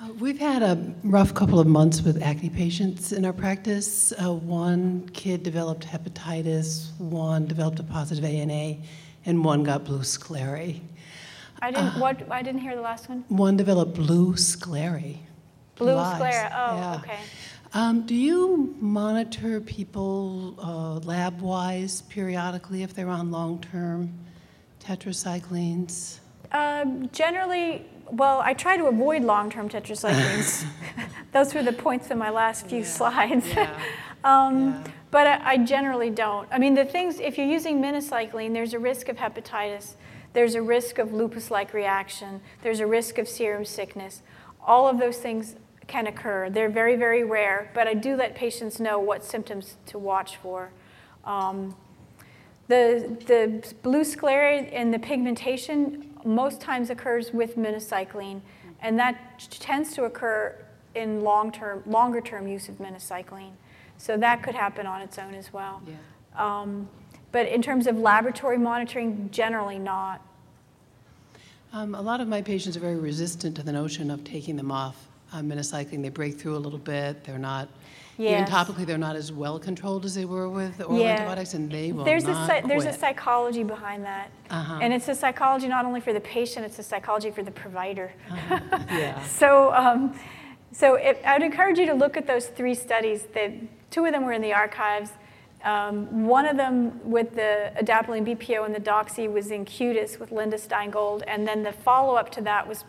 Uh, We've had a rough couple of months with acne patients in our practice. Uh, One kid developed hepatitis, one developed a positive ANA, and one got blue sclerae. I didn't, what, I didn't hear the last one. One developed blue sclerae. Blue eyes. sclera, oh, Yeah. okay. Um, Do you monitor people uh, lab-wise periodically if they're on long-term tetracyclines? Um, generally, well, I try to avoid long-term tetracyclines. (laughs) Those were the points in my last few slides. (laughs) um, Yeah. But I, I generally don't. I mean, the things, if you're using minocycline, there's a risk of hepatitis, there's a risk of lupus-like reaction, there's a risk of serum sickness. All of those things can occur. They're very, very rare, but I do let patients know what symptoms to watch for. Um, the, the blue sclera and the pigmentation most times occurs with minocycline, and that tends to occur in long-term, longer-term use of minocycline. So that could happen on its own as well. Um, but in terms of laboratory monitoring, generally not. Um, A lot of my patients are very resistant to the notion of taking them off uh, minocycline. They break through a little bit. They're not, even topically, they're not as well controlled as they were with the oral Yeah. antibiotics, and they will There's a, not psy- there's a psychology behind that. Uh-huh. And it's a psychology not only for the patient, it's a psychology for the provider. (laughs) Yeah. So, um, so if, I'd encourage you to look at those three studies. That two of them were in the archives. Um, one of them with the adapalene BPO and the doxy was in Cutis with Linda Stein Gold, and then the follow-up to that was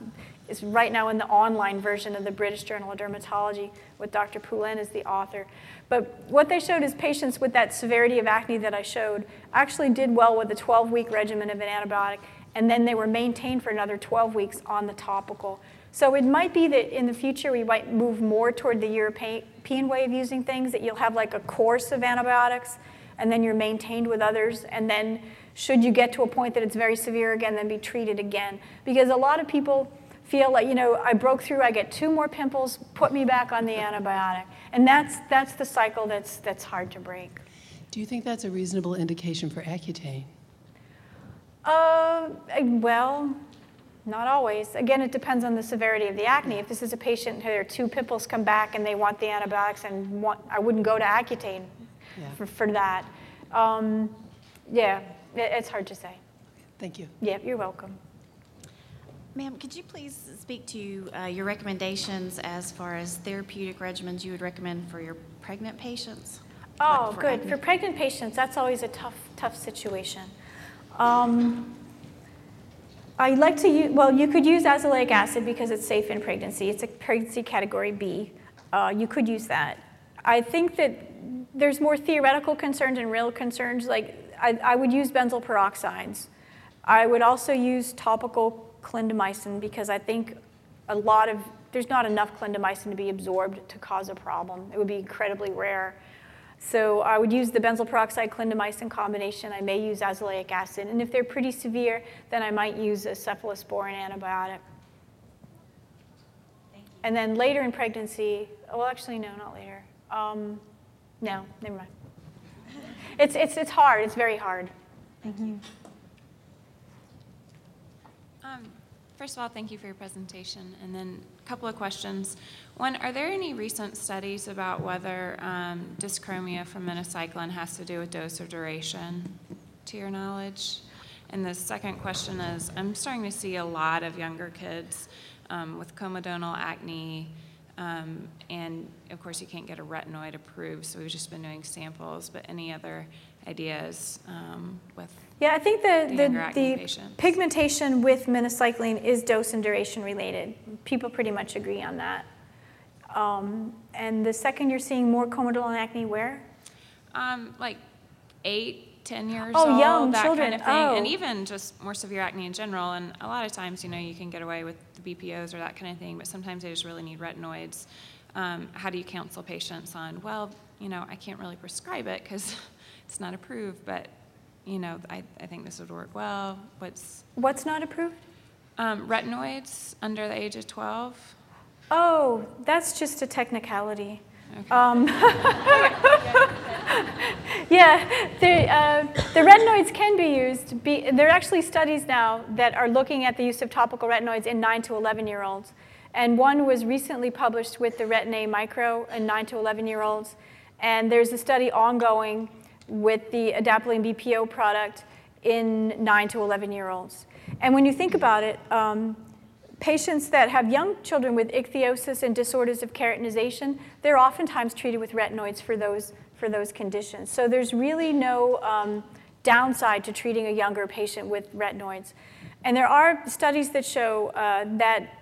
is right now in the online version of the British Journal of Dermatology with Dr. Poulin as the author. But what they showed is patients with that severity of acne that I showed actually did well with a 12-week regimen of an antibiotic, and then they were maintained for another 12 weeks on the topical. So it might be that in the future we might move more toward the European way of using things, that you'll have like a course of antibiotics, and then you're maintained with others, and then should you get to a point that it's very severe again, then be treated again. Because a lot of people feel like, you know, I broke through, I get two more pimples, put me back on the antibiotic. And that's, that's the cycle that's, that's hard to break. Do you think that's a reasonable indication for Accutane? Uh, well, not always. Again, it depends on the severity of the acne. If this is a patient who their two pimples come back and they want the antibiotics and want, I wouldn't go to Accutane Yeah. for, for that. Um, yeah, it, it's hard to say. Thank you. Yeah, you're welcome. Ma'am, could you please speak to uh, your recommendations as far as therapeutic regimens you would recommend for your pregnant patients? Oh, Like for good. acne? For pregnant patients, that's always a tough, tough situation. Um, I like to use, well, you could use azelaic acid because it's safe in pregnancy. It's a pregnancy category B. Uh, you could use that. I think that there's more theoretical concerns and real concerns. Like, I, I would use benzoyl peroxides. I would also use topical clindamycin because I think a lot of, there's not enough clindamycin to be absorbed to cause a problem. It would be incredibly rare. So I would use the benzoyl peroxide clindamycin combination. I may use azelaic acid. And if they're pretty severe, then I might use a cephalosporin antibiotic. And then later in pregnancy, well, actually, no, not later. Um, no, never mind. (laughs) It's, it's, it's hard. It's very hard. Um, First of all, thank you for your presentation. And then a couple of questions. One, are there any recent studies about whether um, dyschromia from minocycline has to do with dose or duration, to your knowledge? And the second question is, I'm starting to see a lot of younger kids um, with comedonal acne, um, and of course, you can't get a retinoid approved, so we've just been doing samples, but any other ideas um, with Yeah, I think the, The the, the pigmentation with minocycline is dose and duration related. People pretty much agree on that. Um, and the second you're seeing more comedonal acne where? Um, like eight, ten years Oh, old, young that children. kind of thing, and Oh. even just more severe acne in general. And a lot of times, you know, you can get away with the BPOs or that kind of thing, but sometimes they just really need retinoids. Um, how do you counsel patients on? Well, you know, I can't really prescribe it because (laughs) it's not approved, but you know, I, I think this would work well. What's What's not approved? Um, retinoids under the age of 12? Oh, that's just a technicality. Um, (laughs) yeah, the, uh, the retinoids can be used. Be, there are actually studies now that are looking at the use of topical retinoids in 9 to 11 year olds. And one was recently published with the Retin-A Micro in 9 to 11 year olds. And there's a study ongoing with the adapalene BPO product in 9 to 11 year olds. And when you think about it, um, patients that have young children with ichthyosis and disorders of keratinization, they're oftentimes treated with retinoids for those, for those conditions. So there's really no um, downside to treating a younger patient with retinoids. And there are studies that show uh, that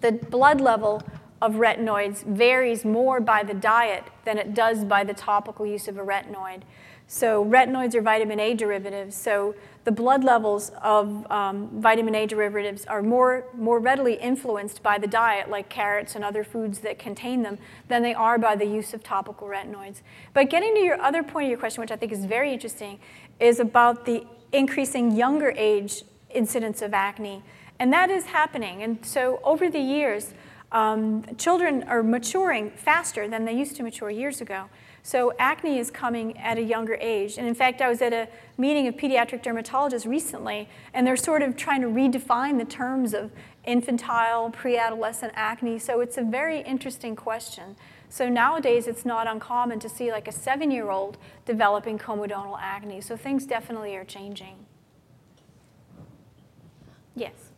the blood level of retinoids varies more by the diet than it does by the topical use of a retinoid. So retinoids are vitamin A derivatives. So the blood levels of um, vitamin A derivatives are more, more readily influenced by the diet, like carrots and other foods that contain them, than they are by the use of topical retinoids. But getting to your other point of your question, which I think is very interesting, is about the increasing younger age incidence of acne. And that is happening. And so over the years, um, children are maturing faster than they used to mature years ago. So acne is coming at a younger age. And in fact, I was at a meeting of pediatric dermatologists recently, and they're sort of trying to redefine the terms of infantile, pre-adolescent acne. So it's a very interesting question. So nowadays, it's not uncommon to see like a seven-year-old developing comedonal acne. So things definitely are changing. Yes.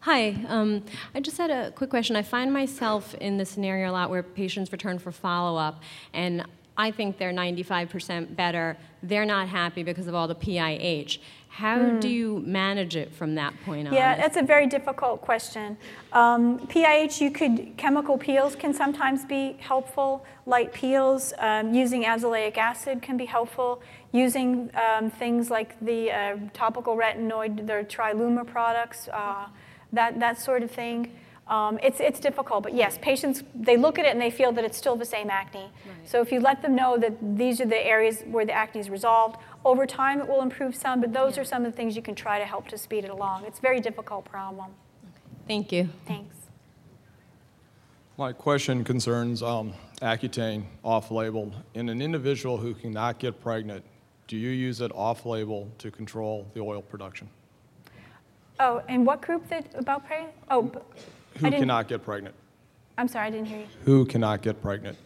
Hi, um, I just had a quick question. I find myself in the scenario a lot where patients return for follow-up, and I think they're 95% better. They're not happy because of all the PIH. How mm. do you manage it from that point on? Yeah, that's a very difficult question. Um, PIH, you could chemical peels can sometimes be helpful. Light peels um, using azelaic acid can be helpful. Using um, things like the uh, topical retinoid, the Tri-Luma products, uh, that that sort of thing. Um, it's, it's difficult, but yes, patients, they look at it and they feel that it's still the same acne. Right. So if you let them know that these are the areas where the acne is resolved, over time it will improve some, but those yeah. are some of the things you can try to help to speed it along. It's a very difficult problem. Okay. Thank you. Thanks. My question concerns um, Accutane off-label. In an individual who cannot get pregnant, do you use it off-label to control the oil production? Oh, and what group that about pregnant? Oh, who cannot get pregnant? I'm sorry, I didn't hear you. Who cannot get pregnant?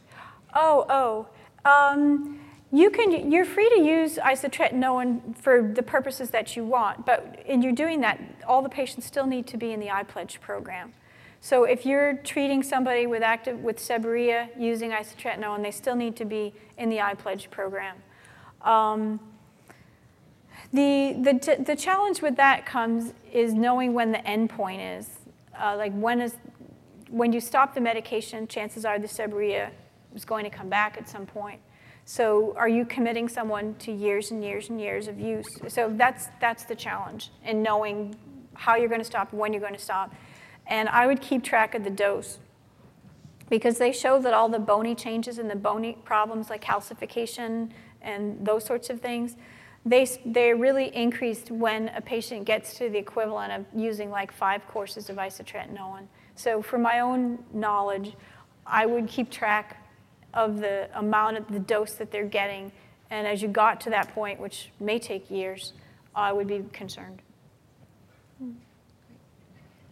Oh, oh. Um, you can, you're free to use isotretinoin for the purposes that you want, but in you doing that, all the patients still need to be in the iPledge program. So if you're treating somebody with active with seborrhea using isotretinoin, they still need to be in the iPledge program. Um, the, the, the challenge with that comes is knowing when the endpoint is uh, like when is when you stop the medication, chances are the seborrhea is going to come back at some point. So are you committing someone to years and years and years of use? So that's that's the challenge in knowing how you're going to stop, when you're going to stop. And I would keep track of the dose because they show that all the bony changes and the bony problems like calcification and those sorts of things, they, they really increased when a patient gets to the equivalent of using like five courses of isotretinoin. So from my own knowledge, I would keep track of the amount of the dose that they're getting. And as you got to that point, which may take years, I would be concerned.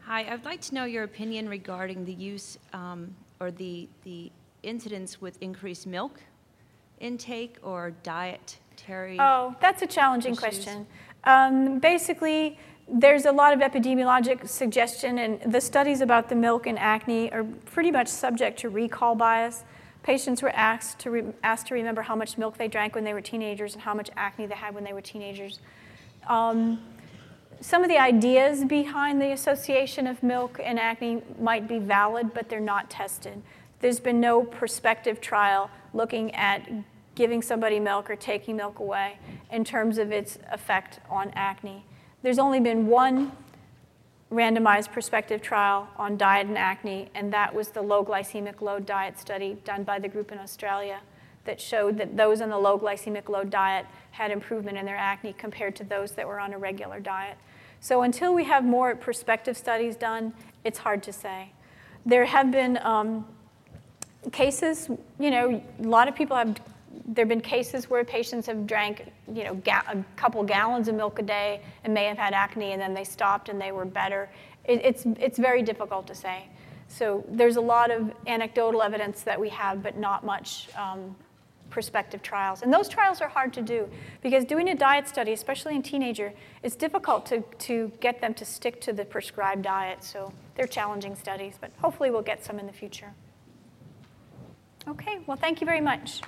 Hi, I'd like to know your opinion regarding the use um, or the, the incidence with increased milk intake or diet Terry? Oh, that's a challenging issues? question. Um, basically, there's a lot of epidemiologic suggestion, and the studies about the milk and acne are pretty much subject to recall bias. Patients were asked to, re- asked to remember how much milk they drank when they were teenagers and how much acne they had when they were teenagers. Um, some of the ideas behind the association of milk and acne might be valid, but they're not tested. There's been no prospective trial looking at giving somebody milk or taking milk away in terms of its effect on acne. There's only been one randomized prospective trial on diet and acne, and that was the low glycemic load diet study done by the group in Australia that showed that those on the low glycemic load diet had improvement in their acne compared to those that were on a regular diet. So until we have more prospective studies done, it's hard to say. There have been um, cases, you know, a lot of people have, there have been cases where patients have drank, you know, a couple gallons of milk a day and may have had acne and then they stopped and they were better. It, it's, it's very difficult to say. So there's a lot of anecdotal evidence that we have, but not much um, prospective trials. And those trials are hard to do because doing a diet study, especially in teenager, it's difficult to, to get them to stick to the prescribed diet. So they're challenging studies, but hopefully we'll get some in the future. Okay, well, thank you very much.